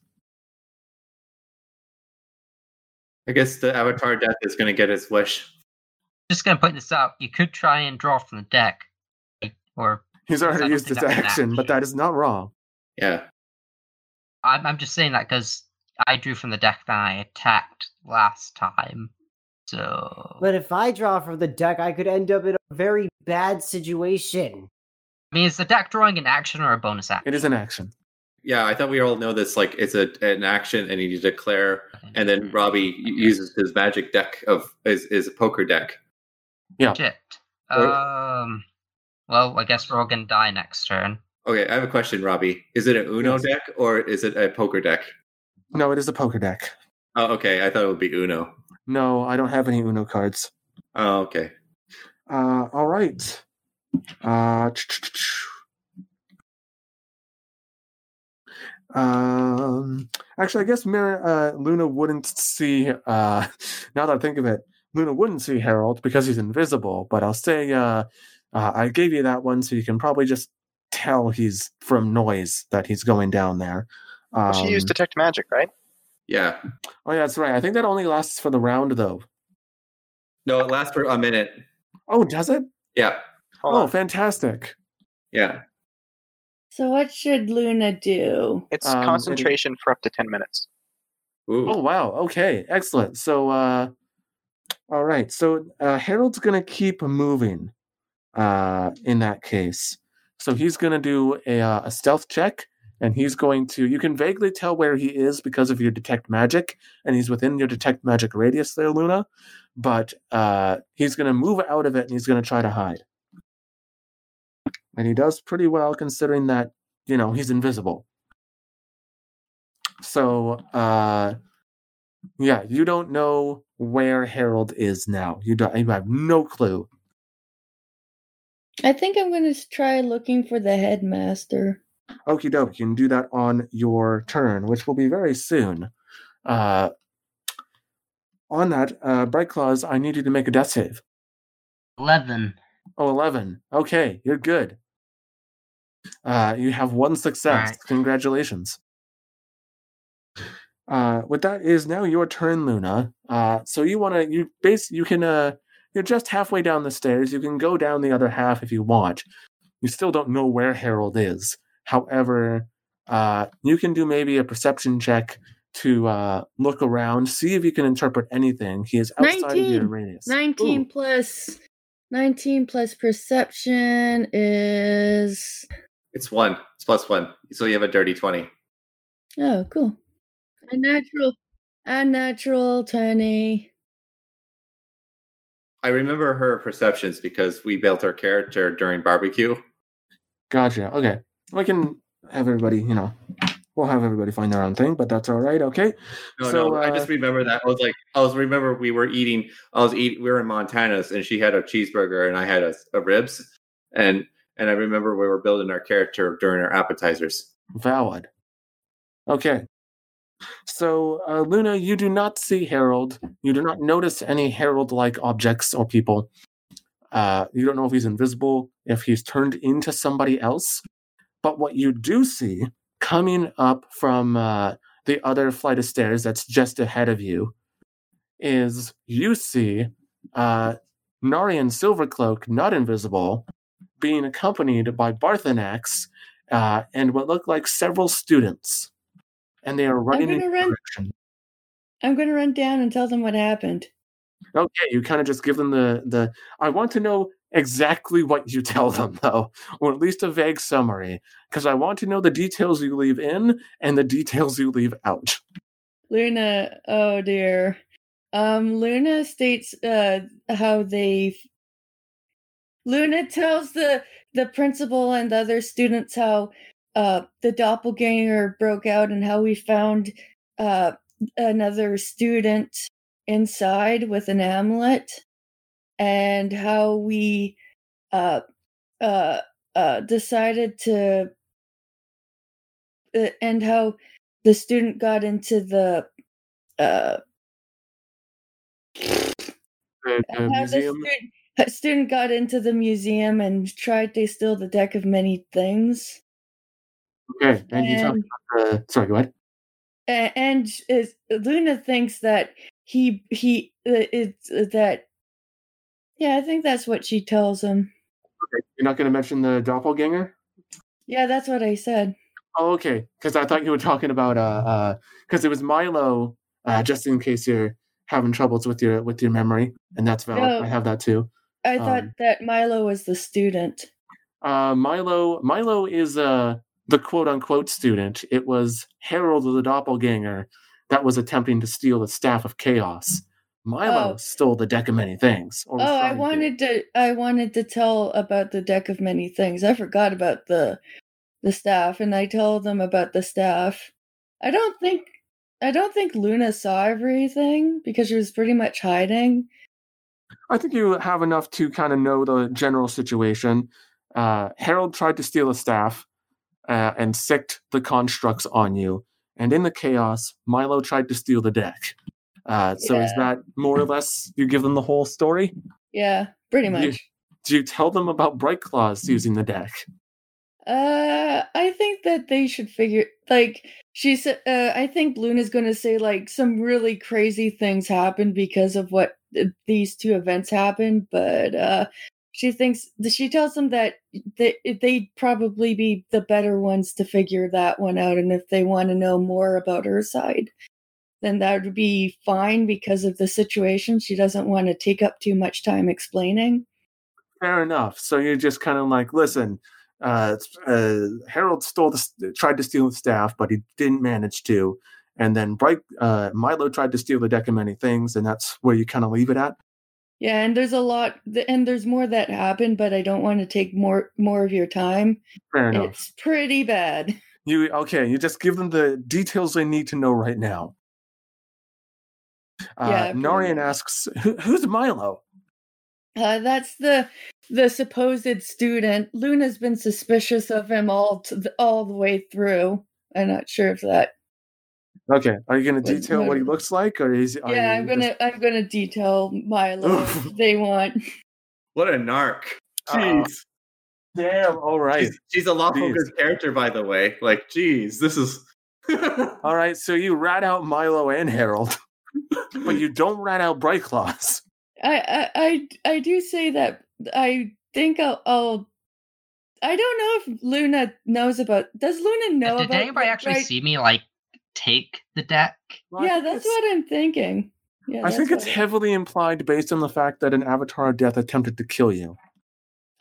I guess the Avatar death is gonna get his wish. just gonna point this out. You could try and draw from the deck, or He's already used think his that's action, but that is not wrong. Yeah. I'm, I'm just saying that because I drew from the deck that I attacked last time. So But if I draw from the deck, I could end up in a very bad situation. I mean, is the deck drawing an action or a bonus action? It is an action. Yeah, I thought we all know this. Like, it's a an action, and you declare, and then Robbie u- uses his magic deck of is is a poker deck. Shit. Um. Well, I guess we're all gonna die next turn. Okay, I have a question, Robbie. Is it an Uno Yes. deck or is it a poker deck? No, it is a poker deck. Oh, okay. I thought it would be Uno. No, I don't have any Uno cards. Oh, okay. Uh, all right. Uh, um, actually, I guess Mir- uh, Luna wouldn't see. Uh, now that I think of it, Luna wouldn't see Harold because he's invisible. But I'll say uh, uh, I gave you that one, so you can probably just tell he's from noise that he's going down there. Um, Well, she used detect magic, right? Yeah. oh yeah, that's right. I think that only lasts for the round though. No, it lasts for a minute. Oh, does it? Yeah. Hold oh, on. fantastic. Yeah. So what should Luna do? It's Um, concentration for up to 10 minutes. Ooh. Oh wow. Okay. Excellent. So uh all right. So uh Harold's gonna keep moving uh in that case. So he's gonna do a uh, a stealth check and he's going to you can vaguely tell where he is because of your detect magic, and he's within your detect magic radius there, Luna. But uh he's gonna move out of it and he's gonna try to hide. And he does pretty well considering that, you know, he's invisible. So uh yeah, you don't know where Harold is now. You don't. You have no clue. I think I'm going to try looking for the headmaster. Okie doke. You can do that on your turn, which will be very soon. Uh, on that, uh, Bright Claws, I need you to make a death save. 11. Oh, 11. Okay, you're good. Uh, you have one success. Alright. Congratulations. Uh, with that is now your turn, Luna. Uh, so you want to you base you can uh you're just halfway down the stairs. You can go down the other half if you want. You still don't know where Harold is. However, uh, you can do maybe a perception check to uh, look around, see if you can interpret anything. He is outside of your 19. radius. 19 Ooh. plus 19 plus perception is It's one. It's plus one. So you have a dirty 20. oh cool. A natural a natural 20. I remember her perceptions because we built her character during barbecue. Gotcha. Okay. We can have everybody, you know, we'll have everybody find their own thing, but that's all right. Okay. No, So, no. I uh, just remember that. I was like, I was remember we were eating. I was eating. We were in Montana's, and she had a cheeseburger, and I had a, a ribs, and and I remember we were building our character during our appetizers. Valid. Okay. So, uh, Luna, you do not see Harold. You do not notice any Harold like objects or people. Uh, you don't know if he's invisible, if he's turned into somebody else. But what you do see coming up from uh, the other flight of stairs that's just ahead of you is you see uh, Narian Silvercloak, not invisible, being accompanied by Barthanax uh, and what look like several students. And they are running in run- direction. I'm going to run down and tell them what happened. Okay, you kind of just give them the the. I want to know exactly what you tell them, though, or at least a vague summary, because I want to know the details you leave in and the details you leave out. Luna, oh dear. Um, Luna states uh, how they. Luna tells the the principal and the other students how uh, the doppelganger broke out and how we found uh, another student inside with an amulet, and how we uh, uh, uh, decided to. Uh, and how the student got into the uh, The, the how the museum. student, a student got into the museum and tried to steal the deck of many things. Okay, and you talk about the. Sorry, go ahead. a- and is, Luna thinks that he he uh, it's uh, that. Yeah, I think that's what she tells him. Okay, you're not going to mention the doppelganger. Yeah, that's what I said. Oh, okay. Because I thought you were talking about uh uh because it was Milo. Uh, just in case you're having troubles with your with your memory, and that's valid. No. I have that too. I thought Um, that Milo was the student. Uh, Milo Milo is uh the quote unquote student. It was Harold the doppelganger that was attempting to steal the staff of chaos. Milo Oh. stole the deck of many things. or Oh, I trying to. wanted to. I wanted to tell about the deck of many things. I forgot about the the staff, and I told them about the staff. I don't think. I don't think Luna saw everything because she was pretty much hiding. I think you have enough to kind of know the general situation. Uh, Harold tried to steal a staff uh, and sicked the constructs on you. And in the chaos, Milo tried to steal the deck. Uh, so is that more or less you give them the whole story? Yeah, pretty Do you- much. Do you tell them about Bright Claws using the deck? Uh, I think that they should figure. Like, she said, uh, I think Luna's going to say like some really crazy things happened because of what these two events happened, but uh, she thinks she tells them that they, they'd probably be the better ones to figure that one out, and if they want to know more about her side, then that would be fine because of the situation. She doesn't want to take up too much time explaining. Fair enough. So you're just kind of like, listen, uh, uh, Harold stole the, tried to steal the staff, but he didn't manage to. And then Bright uh, Milo tried to steal the deck of many things, and that's where you kind of leave it at. Yeah, and there's a lot, and there's more that happened, but I don't want to take more more of your time. Fair enough. It's pretty bad. You okay? You just give them the details they need to know right now. Uh, Yeah, Narian asks, Who, "Who's Milo?" Uh, that's the the supposed student. Luna's been suspicious of him all to the, all the way through. I'm not sure if that. Okay, are you going to detail what he looks like, or is? are yeah, I'm gonna I'm gonna detail Milo they want. What a narc. Uh, Jeez. Damn. All right. She's, she's a lawful Jeez. good character, by the way. Like, geez, this is. All right. So you rat out Milo and Harold, but you don't rat out Bright Claws. I, I I I do say that I think I'll, I'll I don't know if Luna knows about. Does Luna know Did about? anybody actually right- see me like take the deck? Well, Yeah, that's what I'm thinking. Yeah, I think it's what- heavily implied based on the fact that an Avatar of Death attempted to kill you.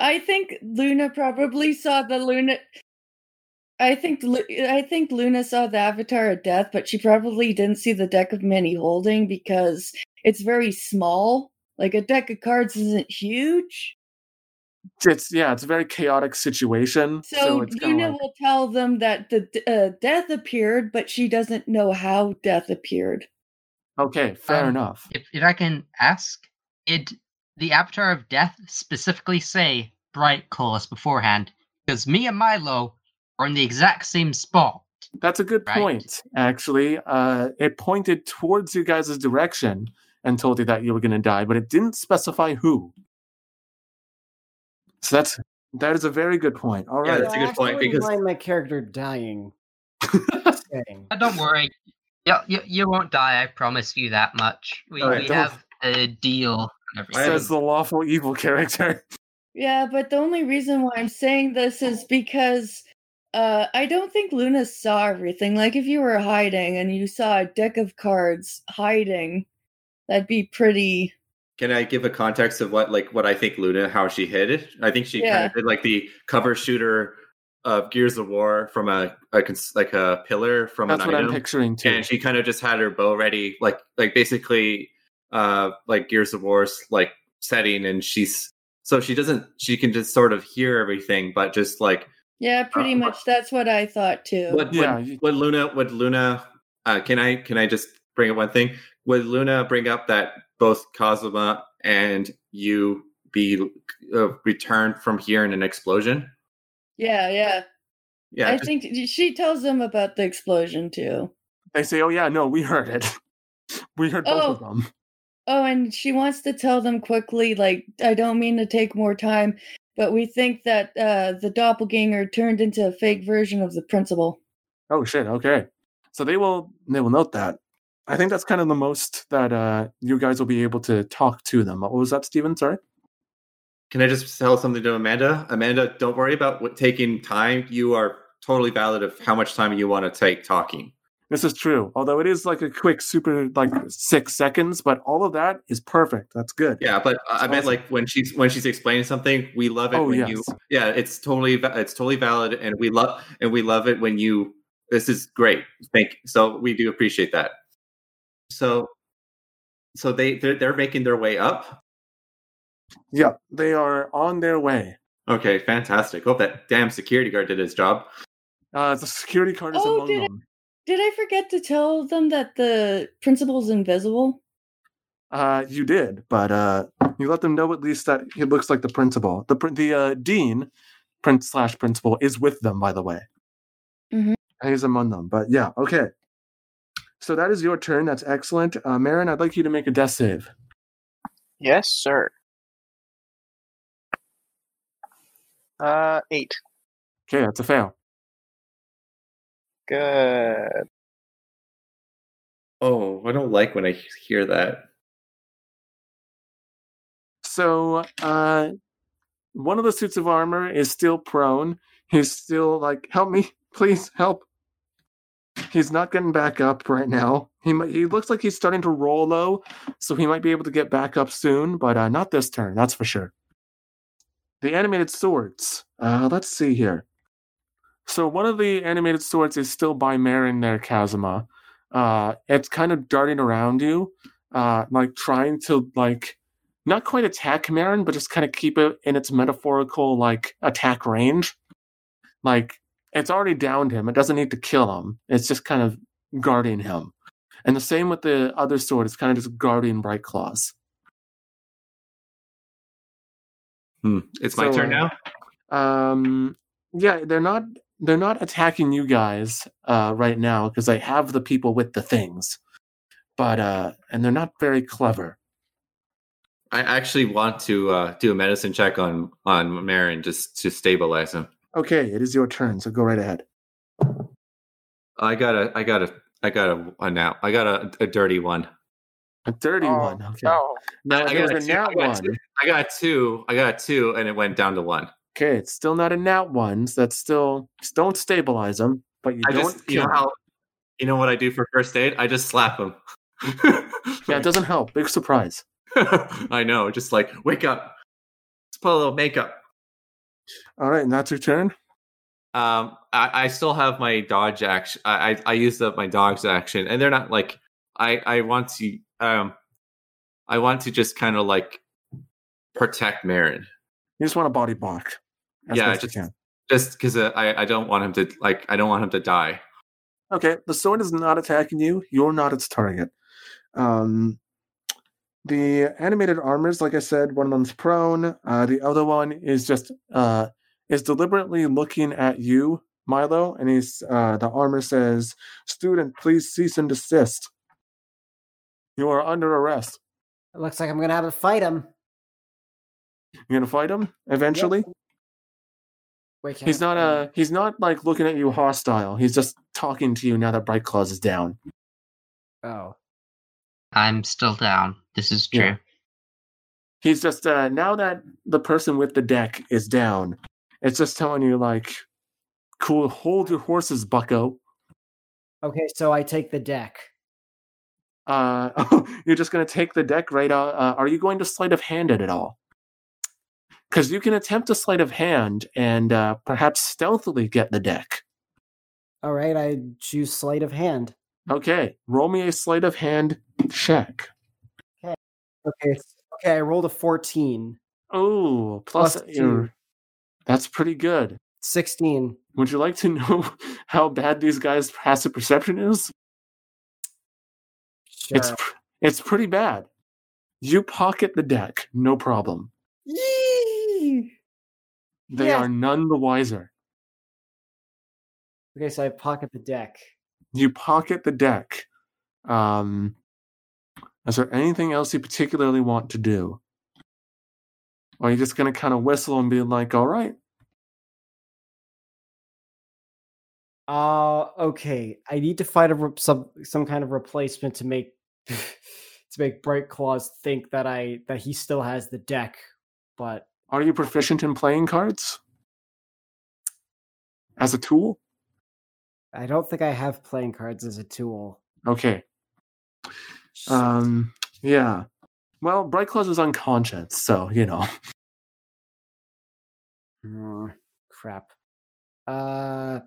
I think Luna probably saw the Luna. I think I think Luna saw the Avatar of Death, but she probably didn't see the deck of many holding because it's very small. Like a deck of cards isn't huge, It's yeah, it's a very chaotic situation. So, so, it's Luna like, will tell them that the uh, death appeared, but she doesn't know how death appeared. okay, fair Um, enough. If, if I can ask, did the Avatar of Death specifically say Bright Claws beforehand? Because me and Milo are in the exact same spot. That's a good right. point. Actually, uh, it pointed towards you guys' direction and told you that you were going to die, but it didn't specify who. So that's that is a very good point. All Yeah, right. that's a good point, actually because- wouldn't mind my character dying. Uh, don't worry. You, you, you won't die, I promise you that much. We, Alright, we have a deal and everything. Says the lawful evil character. Yeah, but the only reason why I'm saying this is because uh I don't think Luna saw everything. Like if you were hiding and you saw a deck of cards hiding, that'd be pretty Can I give a context of what, like, what I think Luna, how she hid it? I think she kind of did like the cover shooter of Gears of War from a, a cons- like a pillar from That's an what I'm picturing too. and she kind of just had her bow ready like like basically uh like gears of war's like setting and she's so she doesn't she can just sort of hear everything but just like Yeah, pretty Uh, much that's what I thought too. would, Yeah, would, you- would luna would luna uh can i can i just bring up one thing would luna bring up that both kazuma and you be uh, returned from here in an explosion Yeah, yeah. yeah I just- think she tells them about the explosion too. They say, "Oh yeah, no, we heard it. we heard both of Oh. them." Oh, and she wants to tell them quickly, like, I don't mean to take more time, but we think that uh, the doppelganger turned into a fake version of the principal. Oh shit. Okay. So they will they will note that. I think that's kind of the most that uh, you guys will be able to talk to them. What was that, Steven? Sorry. Can I just tell something to Amanda? Amanda, don't worry about what, taking time. You are totally valid of how much time you want to take talking. This is true. Although it is like a quick, super like six seconds, but all of that is perfect. That's good. Yeah, but I meant like when she's when she's explaining something, we love it Oh, when yes. you. Yeah, it's totally it's totally valid, and we love and we love it when you. This is great. Thank. you. So we do appreciate that. So, so they they're, they're making their way up. Yeah, they are on their way. Okay, fantastic. Hope that damn security guard did his job. Uh, the security guard is Oh, among did I- them. Did I forget to tell them that the principal's invisible? Uh, you did, but uh, you let them know at least that it looks like the principal. The the uh, dean, prince slash principal, is with them. By the way, Mhm. he's among them. But yeah, okay. So that is your turn. That's excellent, uh, Marin. I'd like you to make a death save. Yes, sir. Uh, eight. Okay, that's a fail. Good. Oh, I don't like when I hear that. So, uh, one of the suits of armor is still prone. He's still like, "Help me, please, help." He's not getting back up right now. He might, he looks like he's starting to roll low, so he might be able to get back up soon, but uh, not this turn. That's for sure. The animated swords. Uh, let's see here. So one of the animated swords is still by Marin there, Kazuma. Uh, it's kind of darting around you, uh, like trying to like not quite attack Marin, but just kind of keep it in its metaphorical like attack range. Like it's already downed him. It doesn't need to kill him. It's just kind of guarding him. And the same with the other sword. It's kind of just guarding Bright Claws. Hmm. It's my So, turn uh, now. Um, yeah, they're not they're not attacking you guys uh, right now because they have the people with the things, but uh, and they're not very clever. I actually want to uh, do a medicine check on on Marin just to stabilize him. Okay, it is your turn, so go right ahead. I got a, I got a, I got a, a now. I got a, a dirty one. A dirty Oh, one. Okay. No. Now I there got a a two- I got one. two. I got two. I got two, and it went down to one. Okay, it's still not a nat one. So that's still just don't stabilize them, but you I don't just, you know how, you know what I do for first aid? I just slap them. Yeah, it doesn't help. Big surprise. I know. Just like wake up. Let's put a little makeup. All right, and that's your turn. Um, I, I still have my dodge action. I, I I used up my dodge action, and they're not like I I want to um I want to just kind of like protect Marin, You just want a body block. As Yeah, best you just- can. just because uh, I I don't want him to like I don't want him to die. Okay, the sword is not attacking you. You're not its target. Um, the animated armors, like I said, one of them's prone. Uh, the other one is just uh, is deliberately looking at you, Milo, and he's uh, the armor says, "Student, please cease and desist. You are under arrest. It looks like I'm gonna have to fight him. You're gonna fight him eventually." Wait, He's I- not uh he's not like looking at you hostile. He's just talking to you now that Bright Claws is down. Oh, I'm still down. This is true. Yeah. He's just uh now that the person with the deck is down, it's just telling you like cool hold your horses, bucko. okay. So I take the deck. Uh you're just gonna take the deck right out. Uh, are you going to sleight of hand it at all? Because you can attempt a sleight of hand and uh, perhaps stealthily get the deck. All right, I choose sleight of hand. Okay, roll me a sleight of hand check. Okay, okay, okay. I rolled a fourteen. Oh, plus, Plus two. That's pretty good. 16. Would you like to know how bad these guys' passive perception is? Sure. It's it's pretty bad. You pocket the deck, no problem. Yee! They Yeah. are none the wiser. Okay, so I pocket the deck. You pocket the deck. Um, is there anything else you particularly want to do? Or are you just gonna kind of whistle and be like, "All right, Uh okay. I need to find a re- some some kind of replacement to make to make Bright Claws think that I that he still has the deck, but are you proficient in playing cards as a tool?" I don't think I have playing cards as a tool. Okay. Um, yeah. Well, Bright Claws is unconscious, so you know. Mm, crap. Uh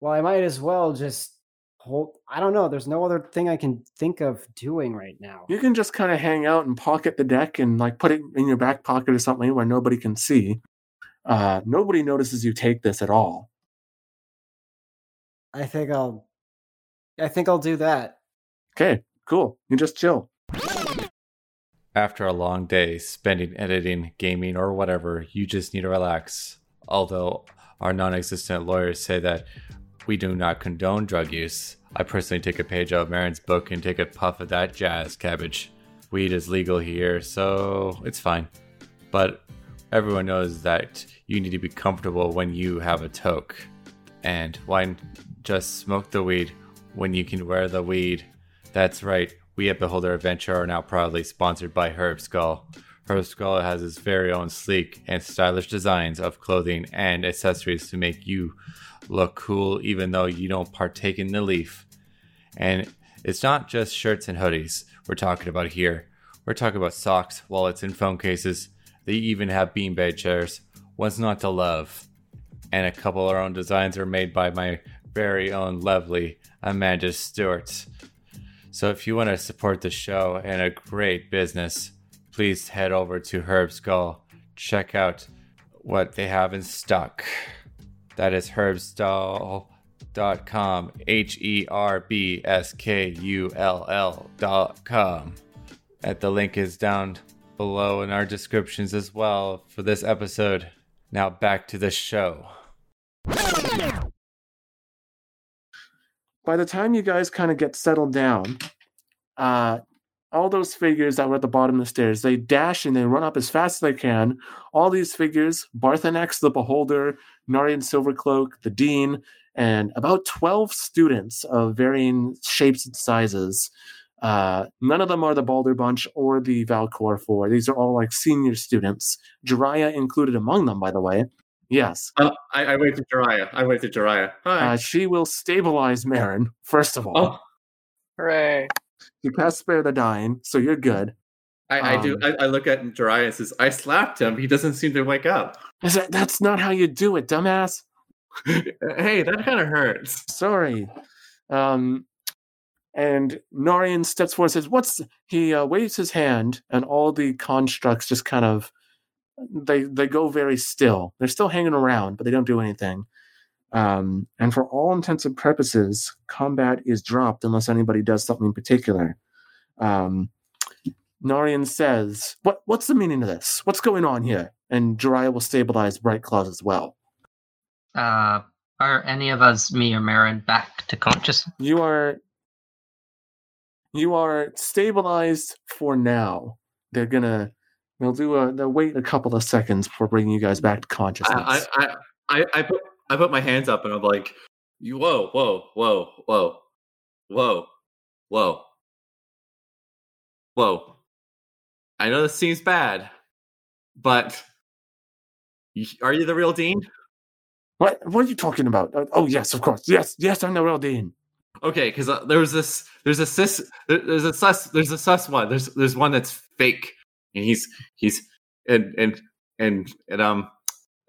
well, I might as well just hold I don't know, there's no other thing I can think of doing right now. You can just kind of hang out and pocket the deck and like put it in your back pocket or something where nobody can see. Uh, nobody notices you take this at all. I think I'll I think I'll do that. Okay, cool. You just chill. After a long day spending editing, gaming, or whatever, you just need to relax. Although our non existent lawyers say that we do not condone drug use, I personally take a page out of Marin's book and take a puff of that jazz cabbage. Weed is legal here, so it's fine. But everyone knows that you need to be comfortable when you have a toke. And why just smoke the weed when you can wear the weed. That's right. We at Beholder Adventure are now proudly sponsored by Herb Skull. Herb Skull has its very own sleek and stylish designs of clothing and accessories to make you look cool even though you don't partake in the leaf. And it's not just shirts and hoodies we're talking about here. We're talking about socks, wallets, and phone cases. They even have beanbag chairs. What's not to love? And a couple of our own designs are made by my very own lovely Amanda Stewart. So if you want to support the show and a great business, please head over to Herb Skull. Check out what they have in stock. That is herbskull.com. H E R B S K U L L.com. And the link is down below in our descriptions as well for this episode. Now back to the show. By the time you guys kind of get settled down, uh, all those figures that were at the bottom of the stairs, they dash and they run up as fast as they can. All these figures, Barthanex the Beholder, Narian Silvercloak, the Dean, and about 12 students of varying shapes and sizes. Uh, none of them are the Balder Bunch or the Valcor Four. These are all like senior students. Jiraiya included among them, by the way. Yes. Uh, I, I wait to Jiraiya. I wait to Jiraiya. Hi. Uh, she will stabilize Marin, first of all. oh, Hooray! You passed Spare the Dying, so you're good. I, I do. Um, I, I look at Jiraiya and says, I slapped him. He doesn't seem to wake up. Is that, that's not how you do it, dumbass. hey, that kind of hurts. Sorry. Um, and Narian steps forward and says, What's. He uh, waves his hand, and all the constructs just kind of. They, they go very still. They're still hanging around, but they don't do anything. Um, and for all intents and purposes, combat is dropped unless anybody does something in particular. Um, Narian says, "What? What's the meaning of this? What's going on here?" And Jiraiya will stabilize Bright Claws as well. Uh, are any of us, me or Marin, back to conscious? You are you are stabilized for now. They're gonna they'll do a they'll wait a couple of seconds before bringing you guys back to consciousness. I, I, I, I put I put my hands up and I'm like, you whoa, whoa, whoa, whoa, whoa, whoa, whoa. I know this seems bad, but are you the real Dean? what what are you talking about? Uh, oh yes, of course. Yes, yes, I'm the real Dean. Okay, because uh, there was this, there's a sus, there- there's a sus, there's a sus one. There's there's one that's fake, and he's he's and and and and um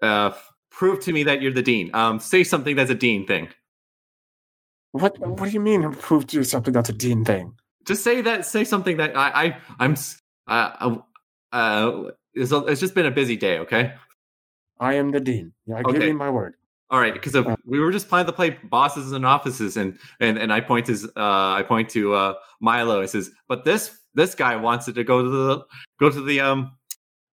uh prove to me that you're the dean. Um, say something that's a dean thing. What what do you mean prove to you something that's a Dean thing? Just say that. Say something that I I I'm uh uh. uh it's, it's just been a busy day. Okay. I am the Dean. I give Okay. you my word. All right, because of, we were just planning to play bosses and offices, and and and I point to uh, I point to uh, Milo and says, but this this guy wants it to go to the go to the um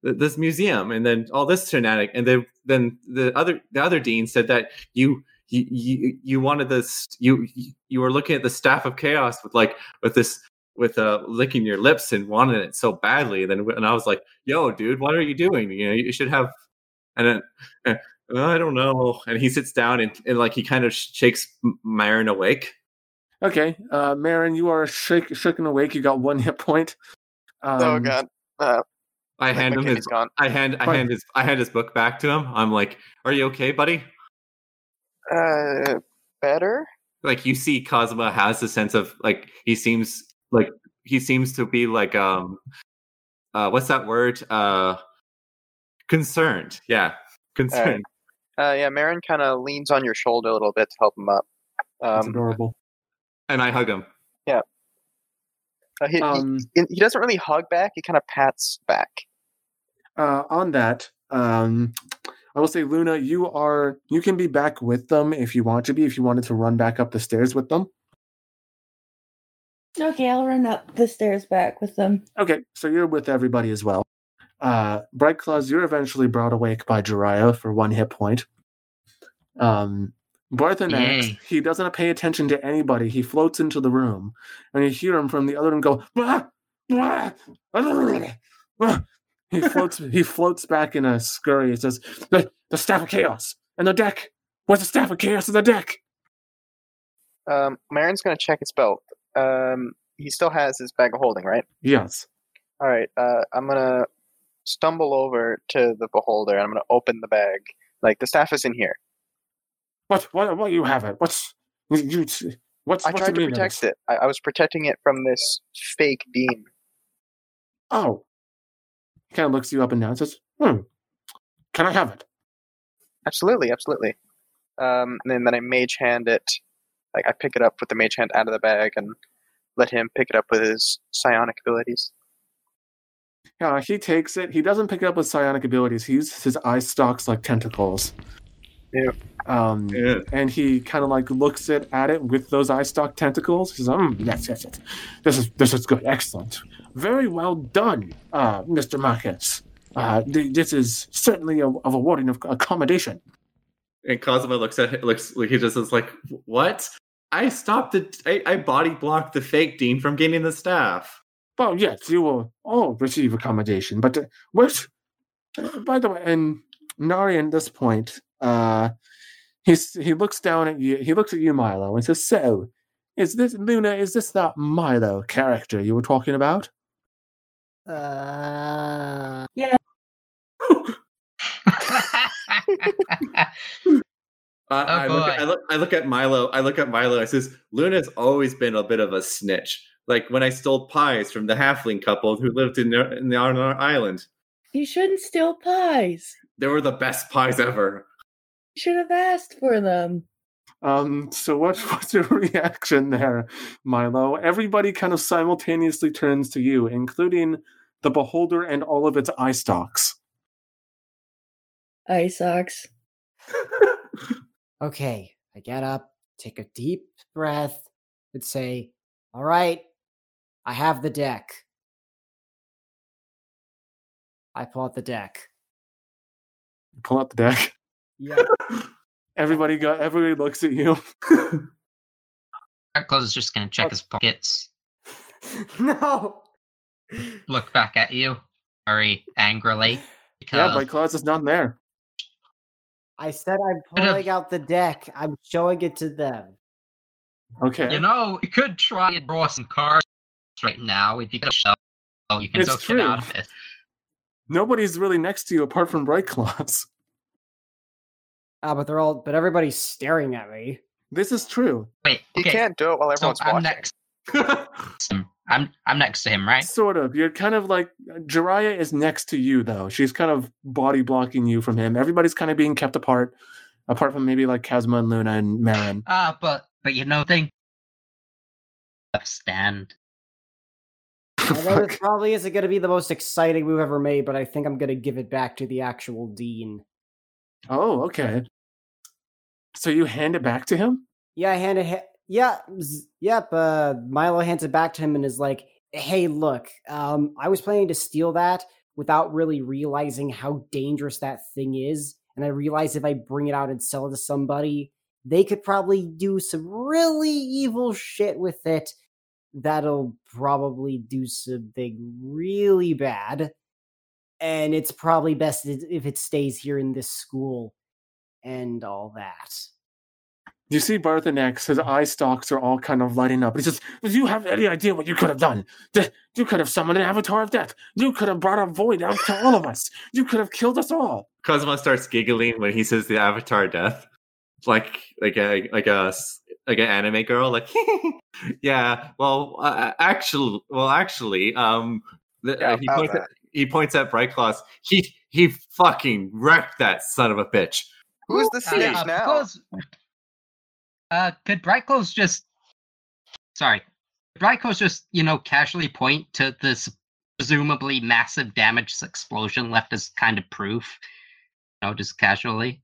th- this museum, and then all this shenanigan, and then then the other the other dean said that you. You, you you wanted this you you were looking at the staff of chaos with like with this with uh licking your lips and wanted it so badly and then and I was like yo dude what are you doing you know you should have and then uh, I don't know. And he sits down and, and like he kind of shakes M- Myron awake. Okay, uh, Marin, you are shake, shaken awake. You got one hit point. Um, oh god. Uh, I hand him his. gone. I hand. I hand his. I hand his book back to him. I'm like, "Are you okay, buddy?" Uh, better. Like you see, Cosma has the sense of like he seems like he seems to be like um, uh, what's that word? Uh, concerned. Yeah, concerned. Uh, yeah, Marin kind of leans on your shoulder a little bit to help him up. That's Um, adorable. And I hug him. uh, he, he- Um, he, he doesn't really hug back. He kind of pats back. uh, on that, um, I will say, Luna, you are you can be back with them if you want to be. If you wanted to run back up the stairs with them, Okay, I'll run up the stairs back with them. okay. So you're with everybody as well. Uh, Bright Claws, you're eventually brought awake by Jiraiya for one hit point. Um, Barthanax, he doesn't pay attention to anybody. He floats into the room, and you hear him from the other room go. "Blah, blah, blah, blah." He floats. he floats back in a scurry. He says, "The the staff of chaos and the deck. Where's the staff of chaos and the deck?" Um, Marin's gonna check his belt. Um, he still has his bag of holding, right? Yes. All right. Uh, I'm gonna stumble over to the beholder and I'm gonna open the bag. Like the staff is in here. What? What? What? You have it? What's you? What's? I what's tried to protect it. I, I was protecting it from this fake beam. Oh. He kind of looks you up and down. and Says, "Hmm. Can I have it?" Absolutely, absolutely. Um, and then, then I mage hand it. Like I pick it up with the mage hand out of the bag and let him pick it up with his psionic abilities. Yeah, he takes it. He doesn't pick it up with psionic abilities. He uses his eye stalks like tentacles. Ew. Um, Yeah. and he kind of like looks it at it with those eye stalk tentacles. He says, "Hmm, yes, yes, yes. This is this is good, excellent, very well done, uh, Mister Marcus. Uh, th- this is certainly a, of a warning of accommodation." And Cosmo looks at it, looks like he just is like, "What? I stopped the, I, I body blocked the fake dean from gaining the staff." Well, yes, you will all receive accommodation, but uh, what? uh, by the way, and Nari, at this point, uh, he's he looks down at you. He looks at you, Milo, and says, "So, is this Luna? Is this that Milo character you were talking about?" Uh, I, I, look, boy. I look. I look at Milo. I look at Milo. I says, "Luna's always been a bit of a snitch. Like when I stole pies from the halfling couple who lived in the, in the on our island. You shouldn't steal pies. They were the best pies ever." You should have asked for them. Um. So, what was your reaction there, Milo? Everybody kind of simultaneously turns to you, including the beholder and all of its eye stalks. Eye socks. okay, I get up, take a deep breath, and say, "All right, I have the deck." I pull out the deck. Pull out the deck. Yeah. Everybody got. Everybody looks at you. Close is just gonna check his pockets, no. look back at you very angrily. yeah, Because Bright Claws is not there. I said I'm pulling out the deck. I'm showing it to them. Okay. you know, you could try and draw some cards right now if you could show. You can It's still get out true. of it. Nobody's really next to you apart from Bright Claws. Ah, but they're all. But everybody's staring at me. This is true. Wait, You can't do it while so everyone's I'm watching. next. to him. I'm I'm next to him, right? Sort of. You're kind of like Jiraiya is next to you though. She's kind of body blocking you from him. Everybody's kind of being kept apart, apart from maybe like Kazuma and Luna and Marin. Ah, but but you know thing. Stand. I know this probably isn't going to be the most exciting move ever made, but I think I'm going to give it back to the actual dean. Oh, okay. So you hand it back to him? Yeah, I handed. Ha- yeah, yep. Uh, Milo hands it back to him and is like, "Hey, look. Um, I was planning to steal that without really realizing how dangerous that thing is, and I realized if I bring it out and sell it to somebody, they could probably do some really evil shit with it. That'll probably do something really bad." And it's probably best if it stays here in this school and all that. You see Barthanex, his eye stalks are all kind of lighting up. He says, Do you have any idea what you could have done? You could have summoned an avatar of death. You could have brought a void out to all of us. You could have killed us all. Cosmo starts giggling when he says the avatar death, like like a like a s- like an anime girl. Like, yeah. Well, uh, actually, well, actually, um, the, Yeah, uh, he points at, that. he points at Bright Claws. He he fucking wrecked that son of a bitch. Who's the snitch uh, now? because- uh, could Bright Claws just sorry, could Bright Claws just you know casually point to this presumably massive damage explosion left as kind of proof? You know, just casually.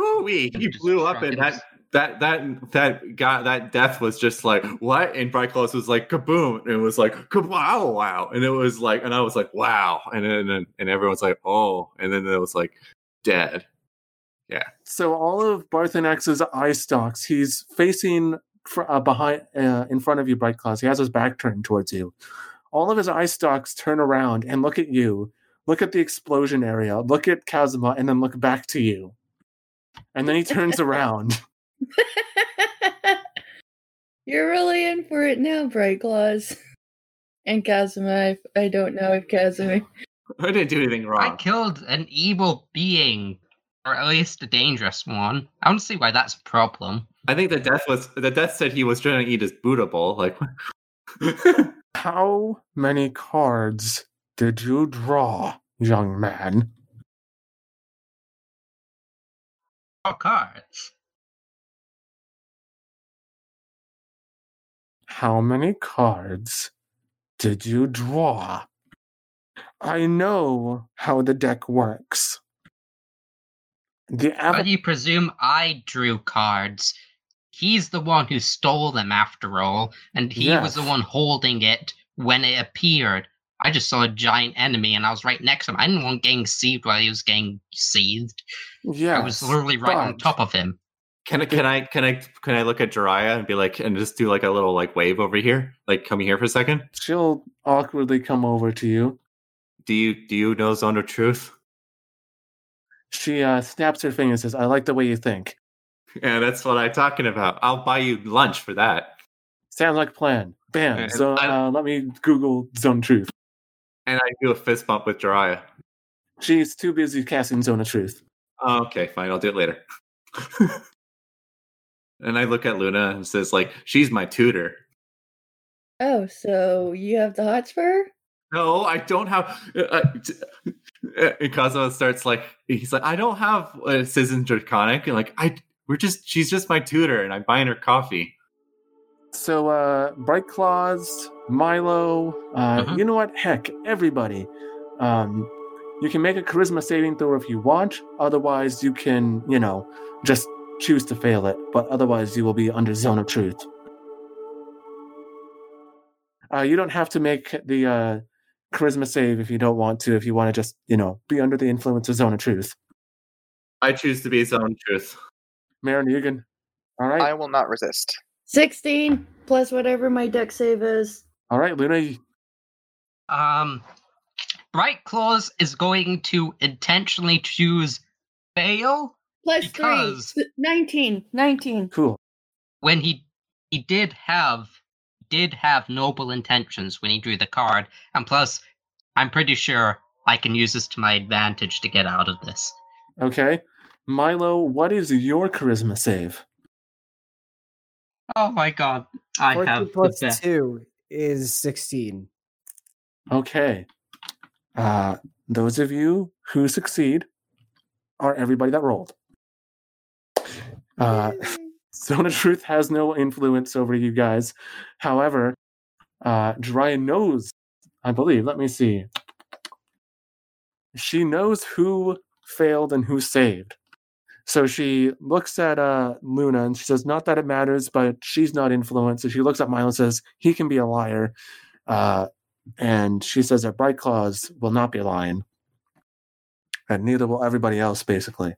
Ooh-wee, he Just blew up, and and that that that that guy that death was just like what? And Bright Claws was like kaboom, and it was like kabow, wow, and it was like, and I was like wow, and then and, then- and everyone's like oh, and then it was like dead. So all of Barthanex's eye stalks, he's facing fr- uh, behind, uh, in front of you, Bright Claws. He has his back turned towards you. All of his eye stalks turn around and look at you, look at the explosion area, look at Kazuma, and then look back to you. And then he turns around. You're really in for it now, Bright Claws. And Kazuma, I, I don't know if Kazuma. I didn't do anything wrong. I killed an evil being, or at least a dangerous one. I don't see why that's a problem. I think the death was the death said he was trying to eat his Buddha bowl. Like, How many cards did you draw, young man? Four cards. How many cards did you draw? I know how the deck works. The But you presume I drew cards. He's the one who stole them after all, and he was the one holding it when it appeared. I just saw a giant enemy and I was right next to him. I didn't want getting seethed while he was getting seethed. Yeah, I was literally right on top of him. can I can I can I can I look at Jiraiya and be like and just do like a little like wave over here? Like come here for a second. She'll awkwardly come over to you. Do you do you know Zone of Truth? She uh, snaps her finger and says, "I like the way you think." Yeah, that's what I'm talking about. I'll buy you lunch for that. Sounds like a plan. Bam. Yeah, So I- uh, let me Google Zone of Truth. And I do a fist bump with Jiraiya. She's too busy casting Zone of Truth. Oh, okay, fine. I'll do it later. and I look at Luna and says, like, she's my tutor. Oh, so you have the hots for her? No, I don't have. Uh, t- uh, and Kazuma starts like, he's like, I don't have uh, Citizen Draconic. And like, I, we're just, she's just my tutor, and I'm buying her coffee. So, uh, Bright Claws, Milo, uh, Mhm. you know what? Heck, everybody. Um, you can make a charisma saving throw if you want. Otherwise, you can, you know, just choose to fail it. But otherwise, you will be under Zone of Truth. Uh, you don't have to make the uh, charisma save if you don't want to. If you want to just, you know, be under the influence of Zone of Truth. I choose to be Zone of Truth. Marin Egan. All right. I will not resist. 16 plus whatever my dex save is. All right, Luna. Um, Bright Claws is going to intentionally choose fail Plus Because- 3. 19. 19. Cool. when he he did have did have noble intentions when he drew the card, and plus, I'm pretty sure I can use this to my advantage to get out of this. Okay. Milo, what is your charisma save? Oh my god, I 14 have the best. 2 is 16. Okay. Uh, those of you who succeed are everybody that rolled. Uh, Zone of Truth has no influence over you guys. However, uh, Jiraiya knows, I believe, let me see. She knows who failed and who saved. So she looks at uh, Luna and she says, Not that it matters, but she's not influenced. So she looks at Milo and says, He can be a liar. Uh, and she says that Bright Claws will not be lying. And neither will everybody else, basically.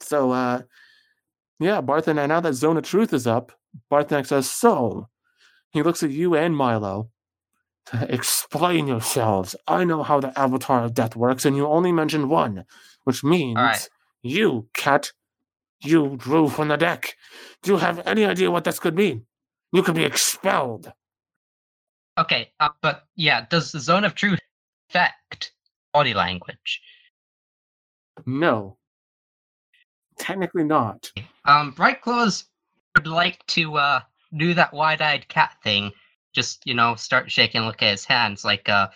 So, uh, yeah, Barthen, now that Zone of Truth is up, Barthen says, So, he looks at you and Milo. Explain yourselves. I know how the Avatar of Death works, and you only mentioned one, which means right. you, cat, you drew from the deck. Do you have any idea what this could mean? You could be expelled. Okay, uh, but yeah, does the zone of truth affect body language? No. Technically not. Um, Bright Claws would like to uh do that wide-eyed cat thing. Just you know, start shaking, look at his hands, like uh,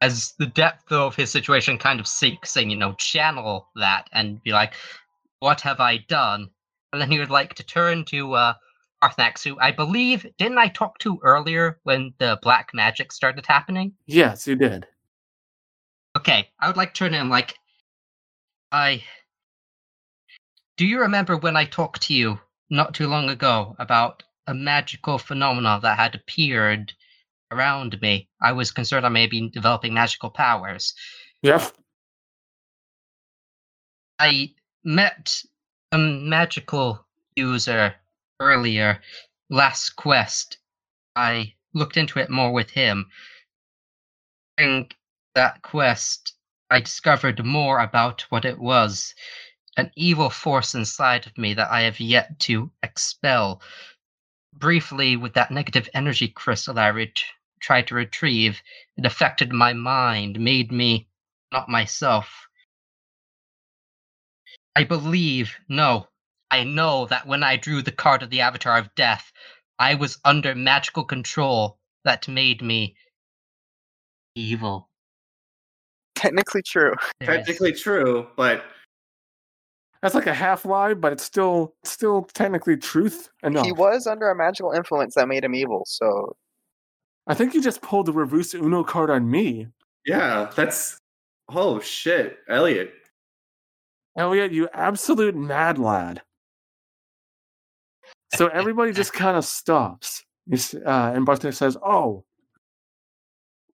as the depth of his situation kind of sinks, and you know, channel that and be like, "What have I done?" And then he would like to turn to uh, Arthnax, who I believe didn't I talk to earlier when the black magic started happening? Yes, you did. Okay, I would like to turn to him like, I. Do you remember when I talked to you not too long ago about a magical phenomenon that had appeared around me? I was concerned I may be developing magical powers. Yep. I met a magical user earlier, last quest. I looked into it more with him. During that quest, I discovered more about what it was an evil force inside of me that I have yet to expel. briefly with that negative energy crystal I ret- tried to retrieve. It affected my mind, made me not myself. I believe, no, I know that when I drew the card of the Avatar of Death, I was under magical control that made me evil. Technically true. There is- Technically true, but That's like a half lie, but it's still still technically truth enough. He was under a magical influence that made him evil, so I think you just pulled the reverse Uno card on me. yeah, that's oh shit, Elliot. Elliot, you absolute mad lad. So everybody just kind of stops. Uh, and Bartner says, Oh,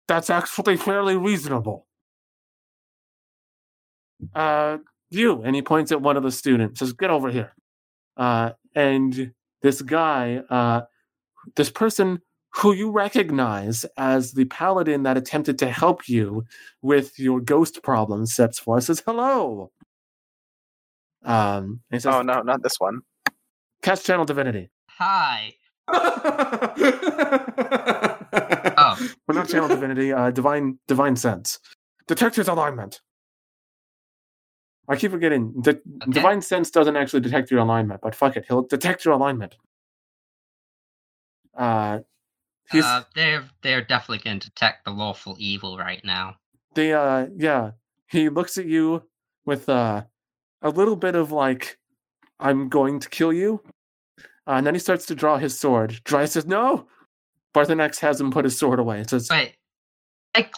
that's actually fairly reasonable. Uh, you. And he points at one of the students, says, Get over here. Uh, and this guy, uh, this person who you recognize as the paladin that attempted to help you with your ghost problem, steps forward, says, Hello. Um, he says, oh no, not this one. Cast Channel Divinity. Hi. oh. Well, not Channel Divinity, uh, Divine Divine Sense. Detect his alignment. I keep forgetting. The Okay. Divine Sense doesn't actually detect your alignment, but fuck it, he'll detect your alignment. Uh, he's uh, they're they're definitely going to detect the lawful evil right now. they uh yeah. He looks at you with uh a little bit of like, I'm going to kill you. Uh, and then he starts to draw his sword. Dry says, No! Barthanex has him put his sword away. It says, But like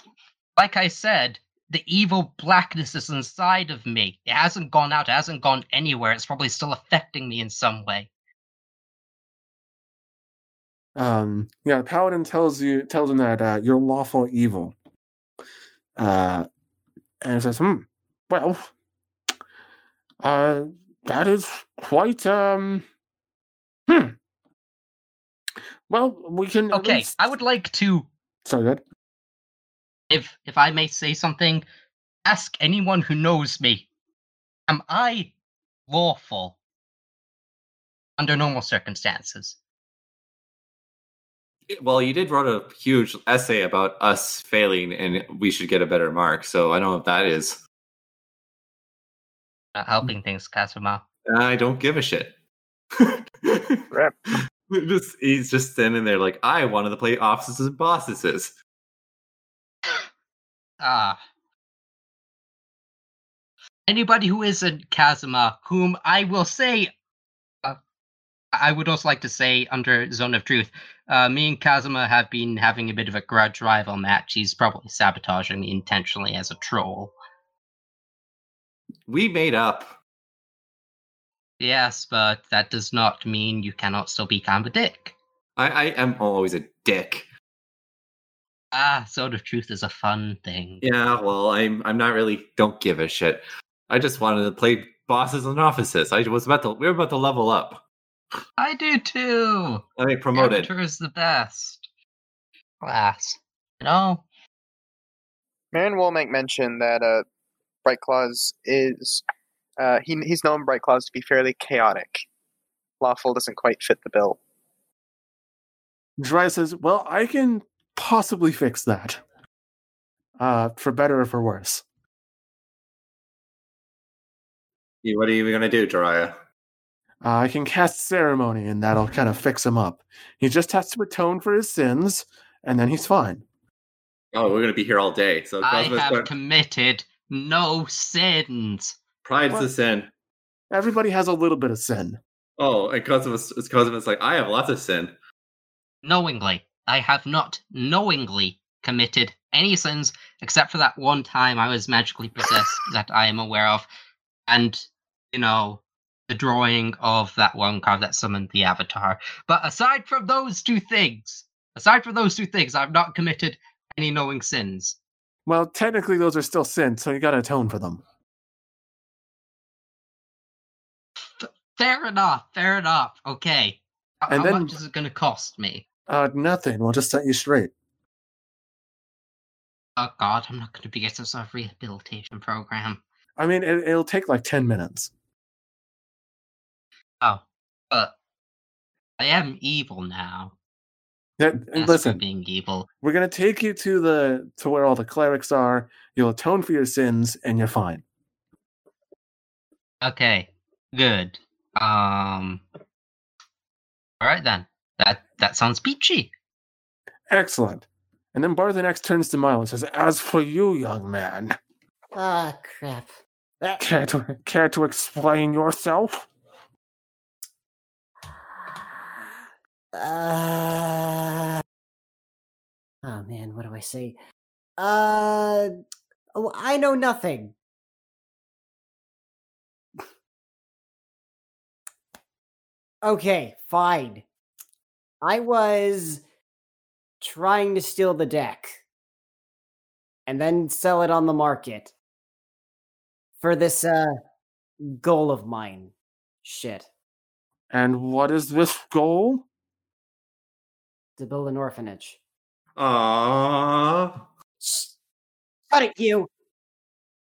like I said, the evil blackness is inside of me. It hasn't gone out. It hasn't gone anywhere. It's probably still affecting me in some way. um yeah the paladin tells you tells him that uh, you're lawful evil uh and it says hmm well uh that is quite um hmm well we can Okay, least- I would like to, sorry good if if I may say something, ask anyone who knows me. Am I lawful under normal circumstances? Eh, well, you did write a huge essay about us failing and we should get a better mark. So I don't know if that is. Not helping things, Kazuma. I don't give a shit. Rip. just, he's just standing there like, I wanted to play officers and bosses. Ah. Anybody who isn't Kazuma, whom I will say, uh, I would also like to say under Zone of Truth, uh, me and Kazuma have been having a bit of a grudge rival match. He's probably sabotaging me intentionally as a troll. We made up. Yes, but that does not mean you cannot still be kind of a dick. I, I am always a dick. Ah, Zone of Truth is a fun thing. Yeah, well, I'm I'm not really don't give a shit. I just wanted to play bosses and offices. I was about to we were about to level up. I do too. I mean promoted. Avatar is the best. Class. You know? Marin will make mention that uh, Bright Claws is uh, he he's known Bright Claws to be fairly chaotic. Lawful doesn't quite fit the bill. Dry says well i can possibly fix that uh for better or for worse What are you gonna do, Jiraiya? Uh, I can cast ceremony, and that'll kind of fix him up. He just has to atone for his sins, and then he's fine. Oh, we're gonna be here all day. So I Cosmo's have going- committed no sins. pride's What? the sin. Everybody has a little bit of sin. Oh, and Cosmos Cosmos like, I have lots of sin. Knowingly. I have not knowingly committed any sins except for that one time I was magically possessed that I am aware of. And, you know, the drawing of that one card that summoned the avatar. But aside from those two things, aside from those two things, I've not committed any knowing sins. Well, technically, those are still sins, so you got to atone for them. Fair enough, fair enough. Okay. How, And how then- much is it going to cost me? Uh, nothing. We'll just set you straight. Oh god, I'm not going to be getting some rehabilitation program. I mean, it, it'll take like ten minutes. Oh, but I am evil now. Yeah, listen, being evil. we're gonna take you to the to where all the clerics are. You'll atone for your sins, and you're fine. Okay, good. Um. All right then. That that sounds peachy. Excellent. And then Barthanex turns to Milo and says, "As for you, young man, Ah, crap. Ah, care to care to explain yourself?" Uh, oh man, what do I say? Uh, oh, I know nothing. Okay, fine. I was trying to steal the deck and then sell it on the market for this uh goal of mine. Shit. And what is this goal? To build an orphanage. Aww. Shh. Shut it, you.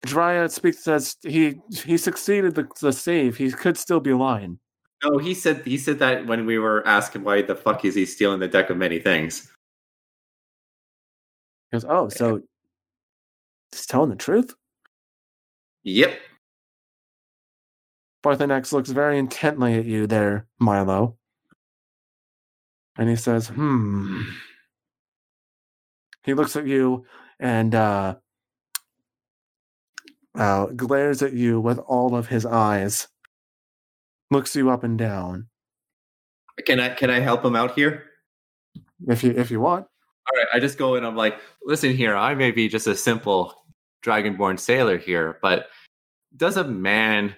Dryad speaks says he he succeeded the, the save. He could still be lying. No, he said he said that when we were asking why the fuck is he stealing the deck of many things. He goes, "Oh, so just telling the truth." Yep. Barthanex looks very intently at you there, Milo. And he says, hmm. He looks at you and uh, uh, glares at you with all of his eyes. Looks you up and down. Can I can I help him out here? If you if you want. All right, I just go and I'm like, listen here, I may be just a simple dragonborn sailor here, but does a man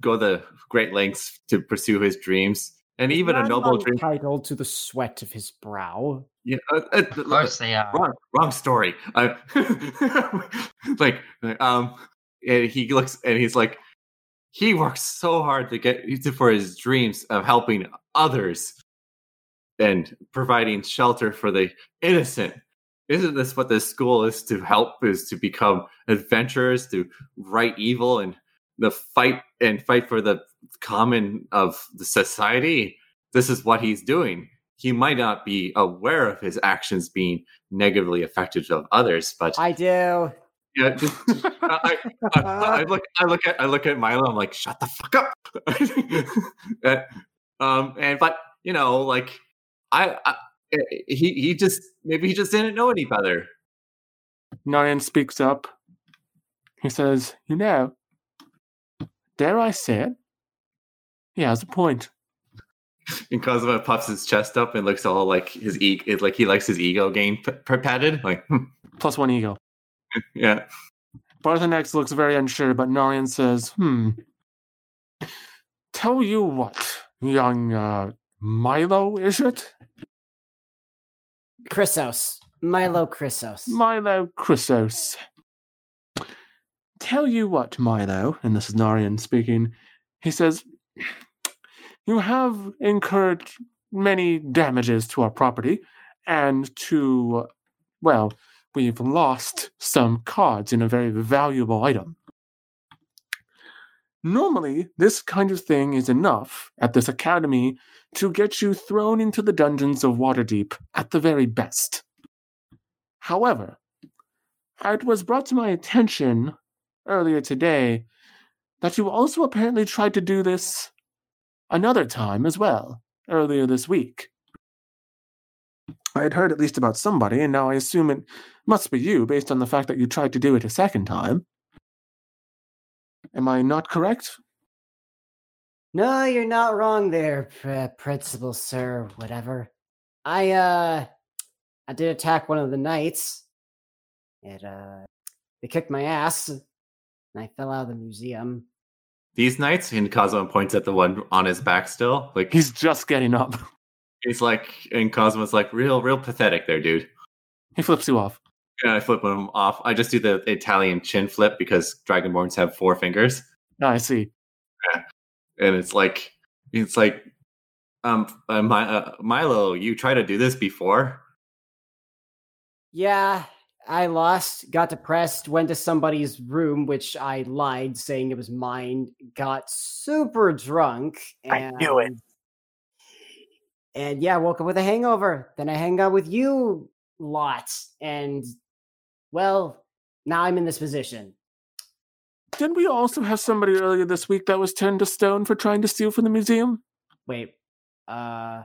go the great lengths to pursue his dreams? And even a noble dream. entitled to the sweat of his brow. Yeah, uh, uh, Of course they are. wrong, wrong story. Uh, like, um, and he looks and he's like, he works so hard to get for his dreams of helping others and providing shelter for the innocent. Isn't this what this school is to help? Is to become adventurers, to right evil and the fight and fight for the common of the society. This is what he's doing. He might not be aware of his actions being negatively affected of others, but I do. Yeah, just, I, I, I, I look, I look at, I look at Milo. I'm like, shut the fuck up. Um, and but you know, like, I, I, he, he just maybe he just didn't know any better. Nyan speaks up. He says, You know, dare I say it? He has a point. And Cosmo puffs his chest up and looks all like his ego, like he likes his ego gain p- p- patted. Like, hmm, Plus one ego. yeah, Barthanex looks very unsure, but Narian says, Hmm. Tell you what, young uh, Milo, is it? Chrysos. Milo Chrysos. Milo Chrysos. Tell you what, Milo, and this is Narian speaking, he says, You have incurred many damages to our property, and to, well, we've lost some cards in a very valuable item. Normally, this kind of thing is enough at this academy to get you thrown into the dungeons of Waterdeep at the very best. However, it was brought to my attention earlier today that you also apparently tried to do this another time as well, earlier this week. I had heard at least about somebody, and now I assume it must be you based on the fact that you tried to do it a second time. Am I not correct? No, you're not wrong there, pr- principal sir, whatever. I uh I did attack one of the knights. It uh they kicked my ass and I fell out of the museum. these knights, And Cosmo points at the one on his back still. Like He's just getting up. He's like, and Cosmo's like, real, real pathetic there, dude. He flips you off. And I flip him off. I just do the Italian chin flip because Dragonborns have four fingers. Ah, I see. and it's like it's like um uh, My, uh, milo you tried to do this before Yeah, I lost, got depressed, went to somebody's room, which I lied, saying it was mine, got super drunk. I And knew it. And yeah, woke up with a hangover. Then I hang out with you lots, and well, now I'm in this position. Didn't we also have somebody earlier this week that was turned to stone for trying to steal from the museum? Wait, uh,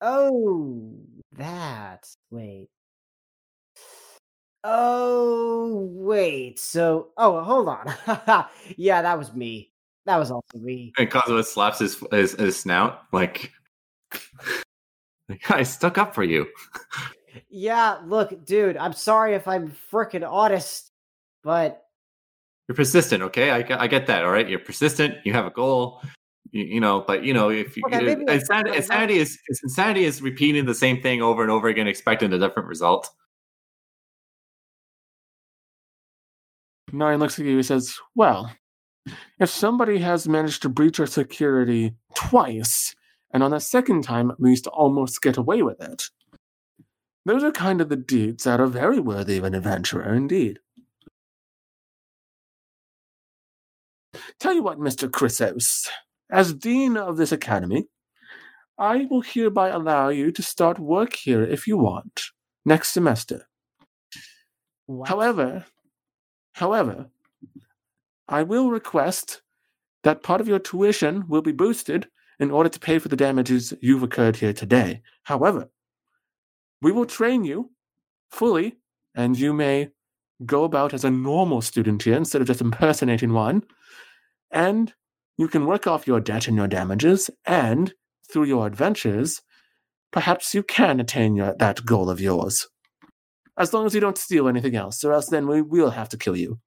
oh, that. Wait. Oh, wait. So, oh, hold on. yeah, that was me. That was also me. And Cosmo slaps his, his his snout like, like I stuck up for you. Yeah, look, dude, I'm sorry if I'm freaking honest, but You're persistent, okay? I, get- I get that. All right, you're persistent. You have a goal. You, you know, but you know, if you, Okay, you- maybe that's- insanity, that's- insanity is insanity is repeating the same thing over and over again, expecting a different result. Nine looks at you and says, Well, if somebody has managed to breach our security twice, and on the second time at least almost get away with it, those are kind of the deeds that are very worthy of an adventurer indeed. Tell you what, Mr. Chrysos, as Dean of this academy, I will hereby allow you to start work here if you want, next semester. However, however, I will request that part of your tuition will be boosted in order to pay for the damages you've occurred here today. However, we will train you fully, and you may go about as a normal student here instead of just impersonating one. And you can work off your debt and your damages, and through your adventures, perhaps you can attain your, that goal of yours. As long as you don't steal anything else, or else then we will have to kill you.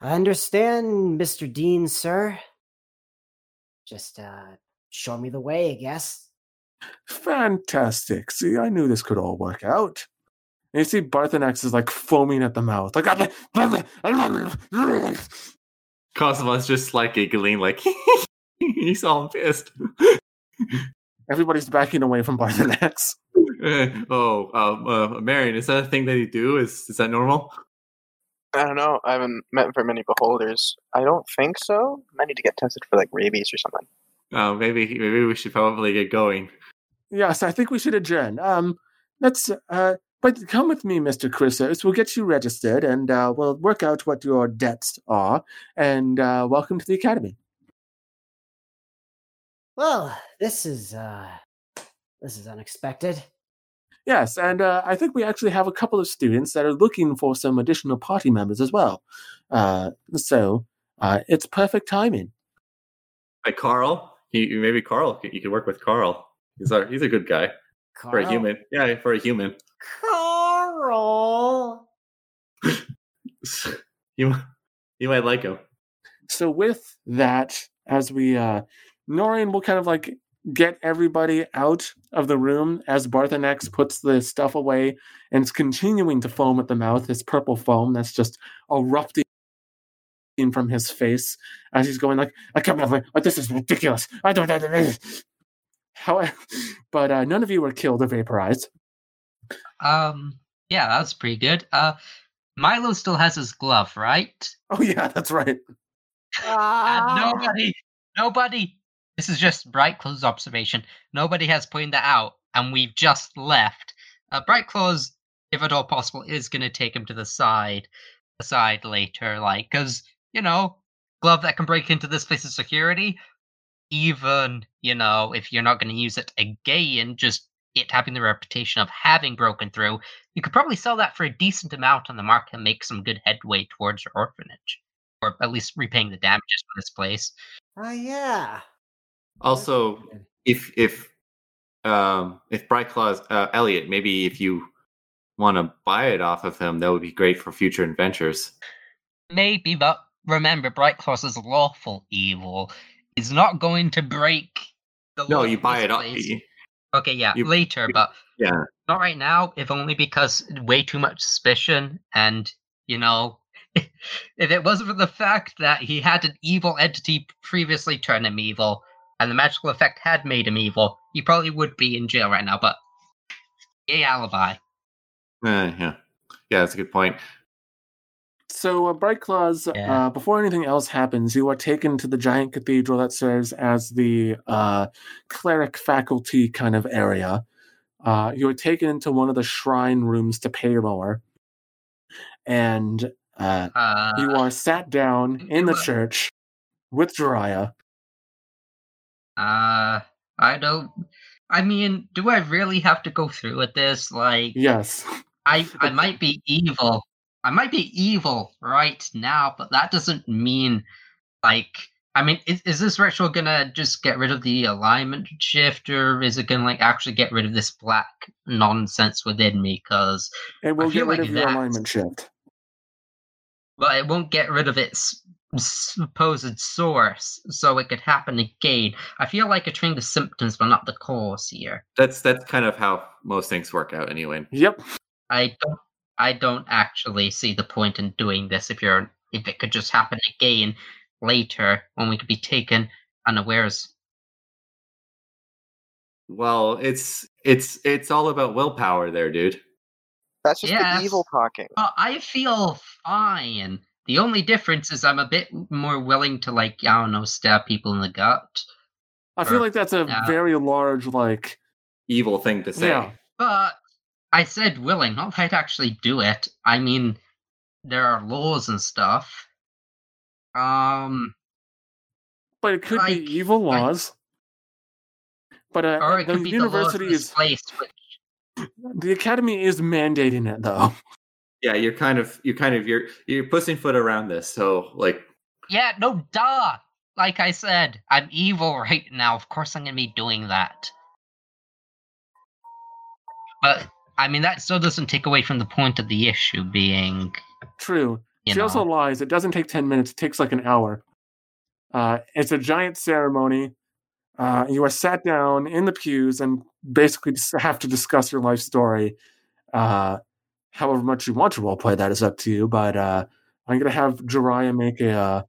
I understand, Mr. Dean, sir. Just uh show me the way, I guess. Fantastic. See, I knew this could all work out. And you see Barthanax is like foaming at the mouth. Like Cosmo's just like giggling, like he's all pissed. everybody's backing away from Barthanax. Uh, oh, um, uh, Marion, is that a thing that you do? Is is that normal? I don't know. I haven't met very many beholders. I don't think so. I need to get tested for like rabies or something. Uh, maybe maybe we should probably get going. Yes, I think we should adjourn. Um, let's. Uh, but come with me, Mister Chrysos. We'll get you registered, and uh, we'll work out what your debts are. And uh, welcome to the academy. Well, this is uh this is unexpected. Yes, and uh, I think we actually have a couple of students that are looking for some additional party members as well. Uh, so uh, it's perfect timing. Like Carl, he, maybe Carl. You could work with Carl. He's a he's a good guy for a human. Yeah, for a human. Carl. you you might like him. So with that, as we uh Noreen will kind of like get everybody out of the room as Barthanax puts the stuff away and is continuing to foam at the mouth, this purple foam that's just erupting from his face as he's going like, I can't believe it. this is ridiculous. I don't know this. However, but uh, none of you were killed or vaporized. Um, yeah, that's pretty good. Uh, Milo still has his glove, right? Oh yeah, that's right. And Ah. nobody, nobody. This is just Bright Claw's observation. Nobody has pointed that out, and we've just left. Uh, Bright Claws, if at all possible, is going to take him to the side, the side later, like because you know, glove that can break into this place's security. Even you know, if you're not going to use it again, just it having the reputation of having broken through, you could probably sell that for a decent amount on the market and make some good headway towards your orphanage, or at least repaying the damages for this place. Oh yeah. Also, if if um if Bright Claws uh, Elliot, maybe if you want to buy it off of him, that would be great for future adventures. Maybe, but remember, Bright Claws is lawful evil. Is not going to break the No, law you buy it off. Okay, yeah, you- later, you- but Yeah, not right now. If only because way too much suspicion, and you know, if it wasn't for the fact that he had an evil entity previously turn him evil, and the magical effect had made him evil, he probably would be in jail right now. But yay, alibi. Uh, yeah, yeah. That's a good point. So, uh, Bright Claws, Yeah. uh, before anything else happens, you are taken to the giant cathedral that serves as the uh, cleric faculty kind of area. Uh, you are taken into one of the shrine rooms to Pelor, and uh, Uh, you are sat down in the church with Jiraiya. Uh, I don't. I mean, do I really have to go through with this? Like, Yes. I I might be evil. I might be evil right now, but that doesn't mean like I mean, is, is this ritual gonna just get rid of the alignment shift, or is it gonna like actually get rid of this black nonsense within me? Because It will get rid like of your alignment shift. but it won't get rid of its supposed source, so it could happen again. I feel like it's treating the symptoms, but not the cause here. That's that's kind of how most things work out anyway. Yep. I don't I don't actually see the point in doing this if you're if it could just happen again later when we could be taken unawares. Well, it's it's it's all about willpower there, dude. That's just Yes. the evil talking. Uh, I feel fine. The only difference is I'm a bit more willing to like I don't know stab people in the gut. I feel like that's a yeah. very large, like, Evil thing to say. Yeah. But I said willing, not that I'd actually do it. I mean, there are laws and stuff. Um, but it could Like, be evil like- laws. But uh, or it the could be the laws university is place. Which, the academy is mandating it though. Yeah, you're kind of you're kind of you're you're pussyfoot around this. So like yeah, no, duh. Like I said, I'm evil right now. Of course, I'm gonna be doing that. But I mean, that still doesn't take away from the point of the issue being, True. she know. also lies. It doesn't take 10 minutes, it takes like an hour. Uh, it's a giant ceremony. Uh, you are sat down in the pews and basically have to discuss your life story. Uh, however much you want to roleplay, that is up to you. But uh, I'm going to have Jiraiya make a. Uh,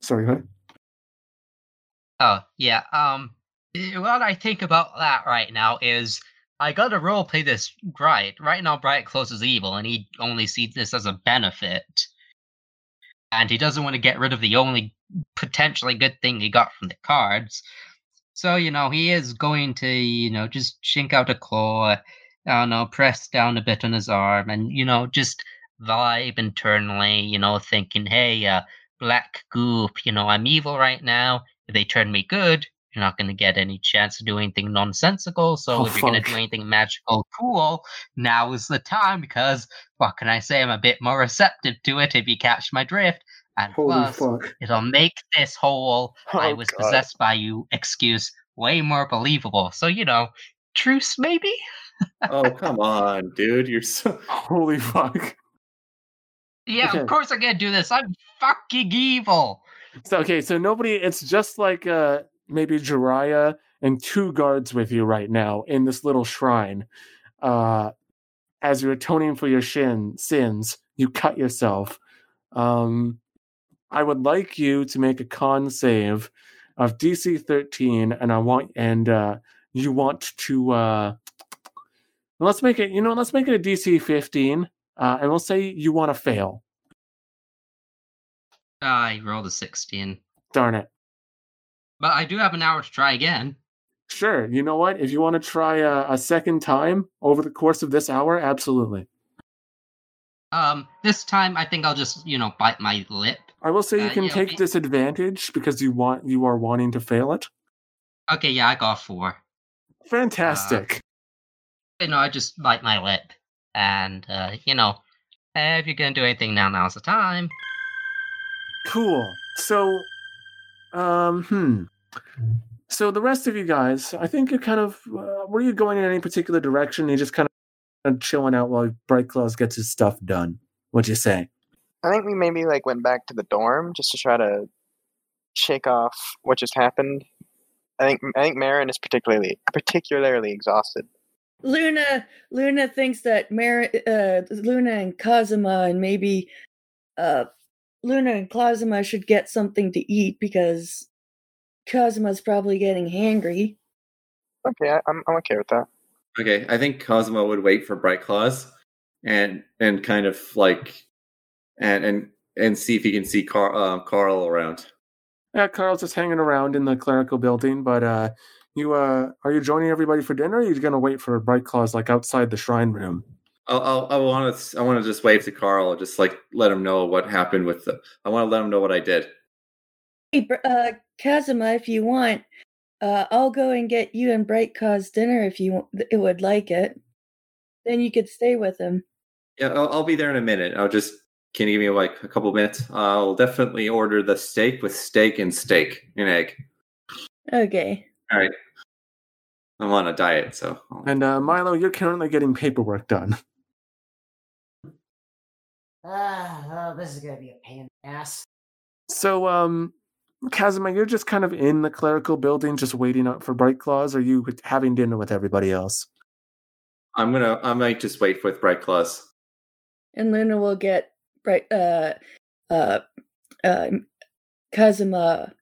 sorry. Oh, yeah. Um, what I think about that right now is I gotta roleplay this right. Right now, Bright closes evil, and he only sees this as a benefit. And he doesn't want to get rid of the only potentially good thing he got from the cards. So, you know, he is going to, you know, just shink out a claw, I don't know, press down a bit on his arm, and, you know, just vibe internally, you know, thinking, hey, uh, black goop, you know, I'm evil right now if they turn me good, you're not going to get any chance to do anything nonsensical. So Oh, if you're going to do anything magical, cool, now is the time because what can I say? I'm a bit more receptive to it if you catch my drift. And Holy plus, fuck. it'll make this whole I Oh, was God. possessed by you excuse way more believable. So, you know, truce maybe? Oh come on, dude. You're so Holy fuck. Yeah, Okay. of course I'm going to do this. I'm fucking evil. So, okay, so nobody, it's just like uh, maybe Jiraiya and two guards with you right now in this little shrine. Uh, as you're atoning for your shin, sins, you cut yourself. Um, I would like you to make a con save of DC 13, and I want, and uh, you want to, uh, let's make it, you know, let's make it a DC 15, uh, and we'll say you want to fail. I rolled a 16. Darn it. But I do have an hour to try again. Sure. You know what? If you want to try a, a second time over the course of this hour, absolutely. Um, this time I think I'll just, you know, bite my lip. I will say you Uh, can yeah, take we- disadvantage because you want you are wanting to fail it. Okay, yeah, I got four. Fantastic. You know, I just bite my lip. And, uh, you know, if you're gonna do anything now, now's the time. cool. So, um, hmm. So the rest of you guys, I think you're kind of. Uh, were you going in any particular direction? You just kind of chilling out while Bright Claws gets his stuff done. What'd you say? I think we maybe like went back to the dorm just to try to shake off what just happened. I think I think Marin is particularly particularly exhausted. Luna Luna thinks that Mar- uh, Luna and Kazuma and maybe uh, Luna and Kazuma should get something to eat because Kazuma's probably getting hangry. Okay, I, I'm I'm okay with that. Okay, I think Kazuma would wait for Bright Claws and and kind of like and and and see if he can see Carl, uh, Carl around. Yeah, Carl's just hanging around in the clerical building, but uh, you uh, are you joining everybody for dinner? or Are you gonna wait for Bright Claws like outside the shrine room? I'll, I'll, I want to I want to just wave to Carl, just like let him know what happened with the. I want to let him know what I did. Hey, Br- uh, Kazuma, if you want, uh, I'll go and get you and Bright Claws dinner if you it would like it. Then you could stay with him. Yeah, I'll, I'll be there in a minute. I'll just can you give me like a couple minutes? I'll definitely order the steak with steak and steak and egg. Okay. All right. I'm on a diet, so I'll- And uh, Milo, you're currently getting paperwork done. Ah, oh, this is gonna be a pain in the ass. So, um, Kazuma, you're just kind of in the clerical building, just waiting up for Bright Claws. Or are you having dinner with everybody else? I'm gonna I might just wait with Bright Claws. And Luna will get Bright uh uh uh Kazuma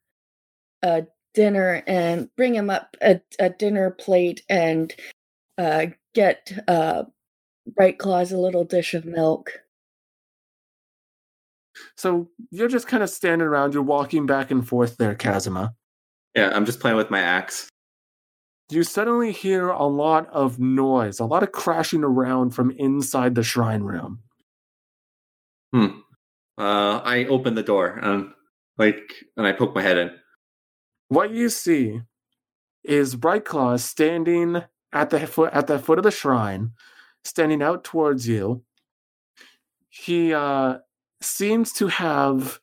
uh dinner and bring him up a, a dinner plate and uh get uh Bright Claws a little dish of milk. So you're just kind of standing around. You're walking back and forth there, Kazuma. Yeah, I'm just playing with my axe. You suddenly hear a lot of noise, a lot of crashing around from inside the shrine room. Hmm. Uh, I open the door and like, and I poke my head in. What you see is Bright Claws standing at the foot at the foot of the shrine, standing out towards you. He uh, seems to have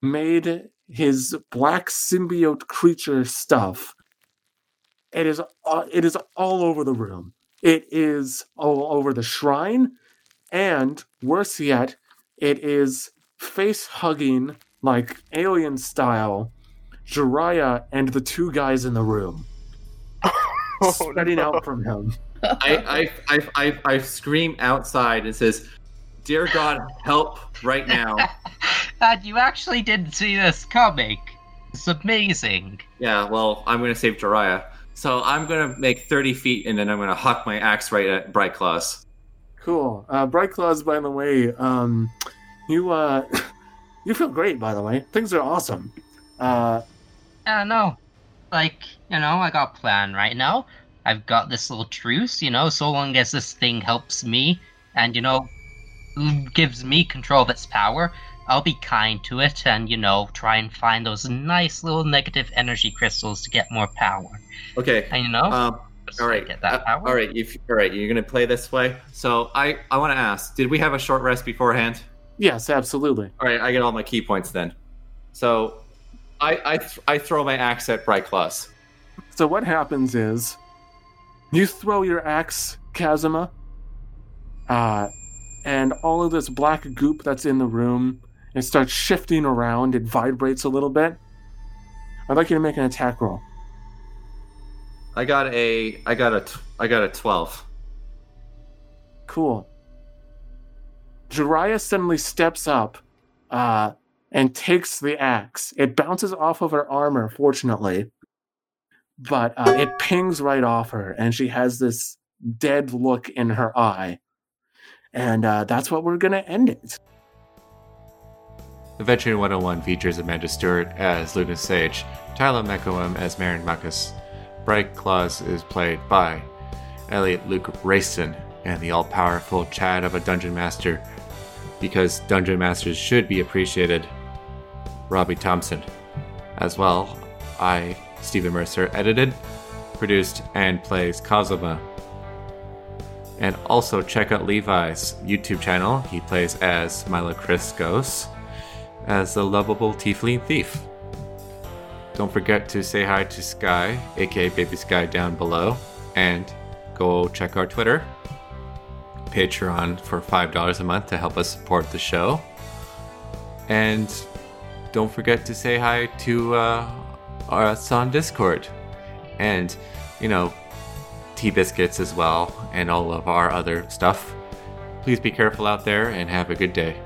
made his black symbiote creature stuff. It is uh, it is all over the room. It is all over the shrine, and worse yet, it is face hugging like alien style Jiraiya and the two guys in the room, Oh, spreading no. out from him. I, I, I, I, I scream outside and says, "Dear God, help right now!" and you actually didn't see this coming. It's amazing. yeah, well, I'm gonna save Jiraiya, so I'm gonna make 30 feet and then I'm gonna huck my axe right at Bright Claws. Cool. Uh, Bright Claws, by the way, um, you uh, you feel great. By the way, things are awesome. Uh, Yeah, no. Like, you know, I got a plan right now. I've got this little truce, you know, so long as this thing helps me and, you know, gives me control of its power, I'll be kind to it and, you know, try and find those nice little negative energy crystals to get more power. Okay. And, you know, Um. just All to right. get that uh, power. all right. If all right, you're gonna play this way. So I I want to ask, did we have a short rest beforehand? yes, absolutely. All right, I get all my ki points then. So I I, th- I throw my axe at Bright So what happens is, you throw your axe, Kazuma, uh, and all of this black goop that's in the room, it starts shifting around. It vibrates a little bit. I'd like you to make an attack roll. I got a I got a t- I got a twelve. Cool. Jiraiya suddenly steps up uh, and takes the axe. It bounces off of her armor, fortunately, but uh, it pings right off her, and she has this dead look in her eye. And uh, that's what we're going to end it. Adventure 101 features Amanda Stewart as Luna Sage, Tyler McElwem as Marin Marcus. Bright Claws is played by Elliot Luke Rayston and the all powerful Chad of a Dungeon Master, because Dungeon Masters should be appreciated, Robbie Thompson. As well, I, Stephen Mercer, edited, produced, and plays Kazuma. And also check out Levi's YouTube channel. He plays as Milo Christos as the lovable tiefling thief. Don't forget to say hi to Sky, aka Baby Sky, down below, and go check our Twitter, Patreon for $5 a month to help us support the show. And don't forget to say hi to uh, us on Discord. And, you know, Tea Biscuits as well, and all of our other stuff. Please be careful out there and have a good day.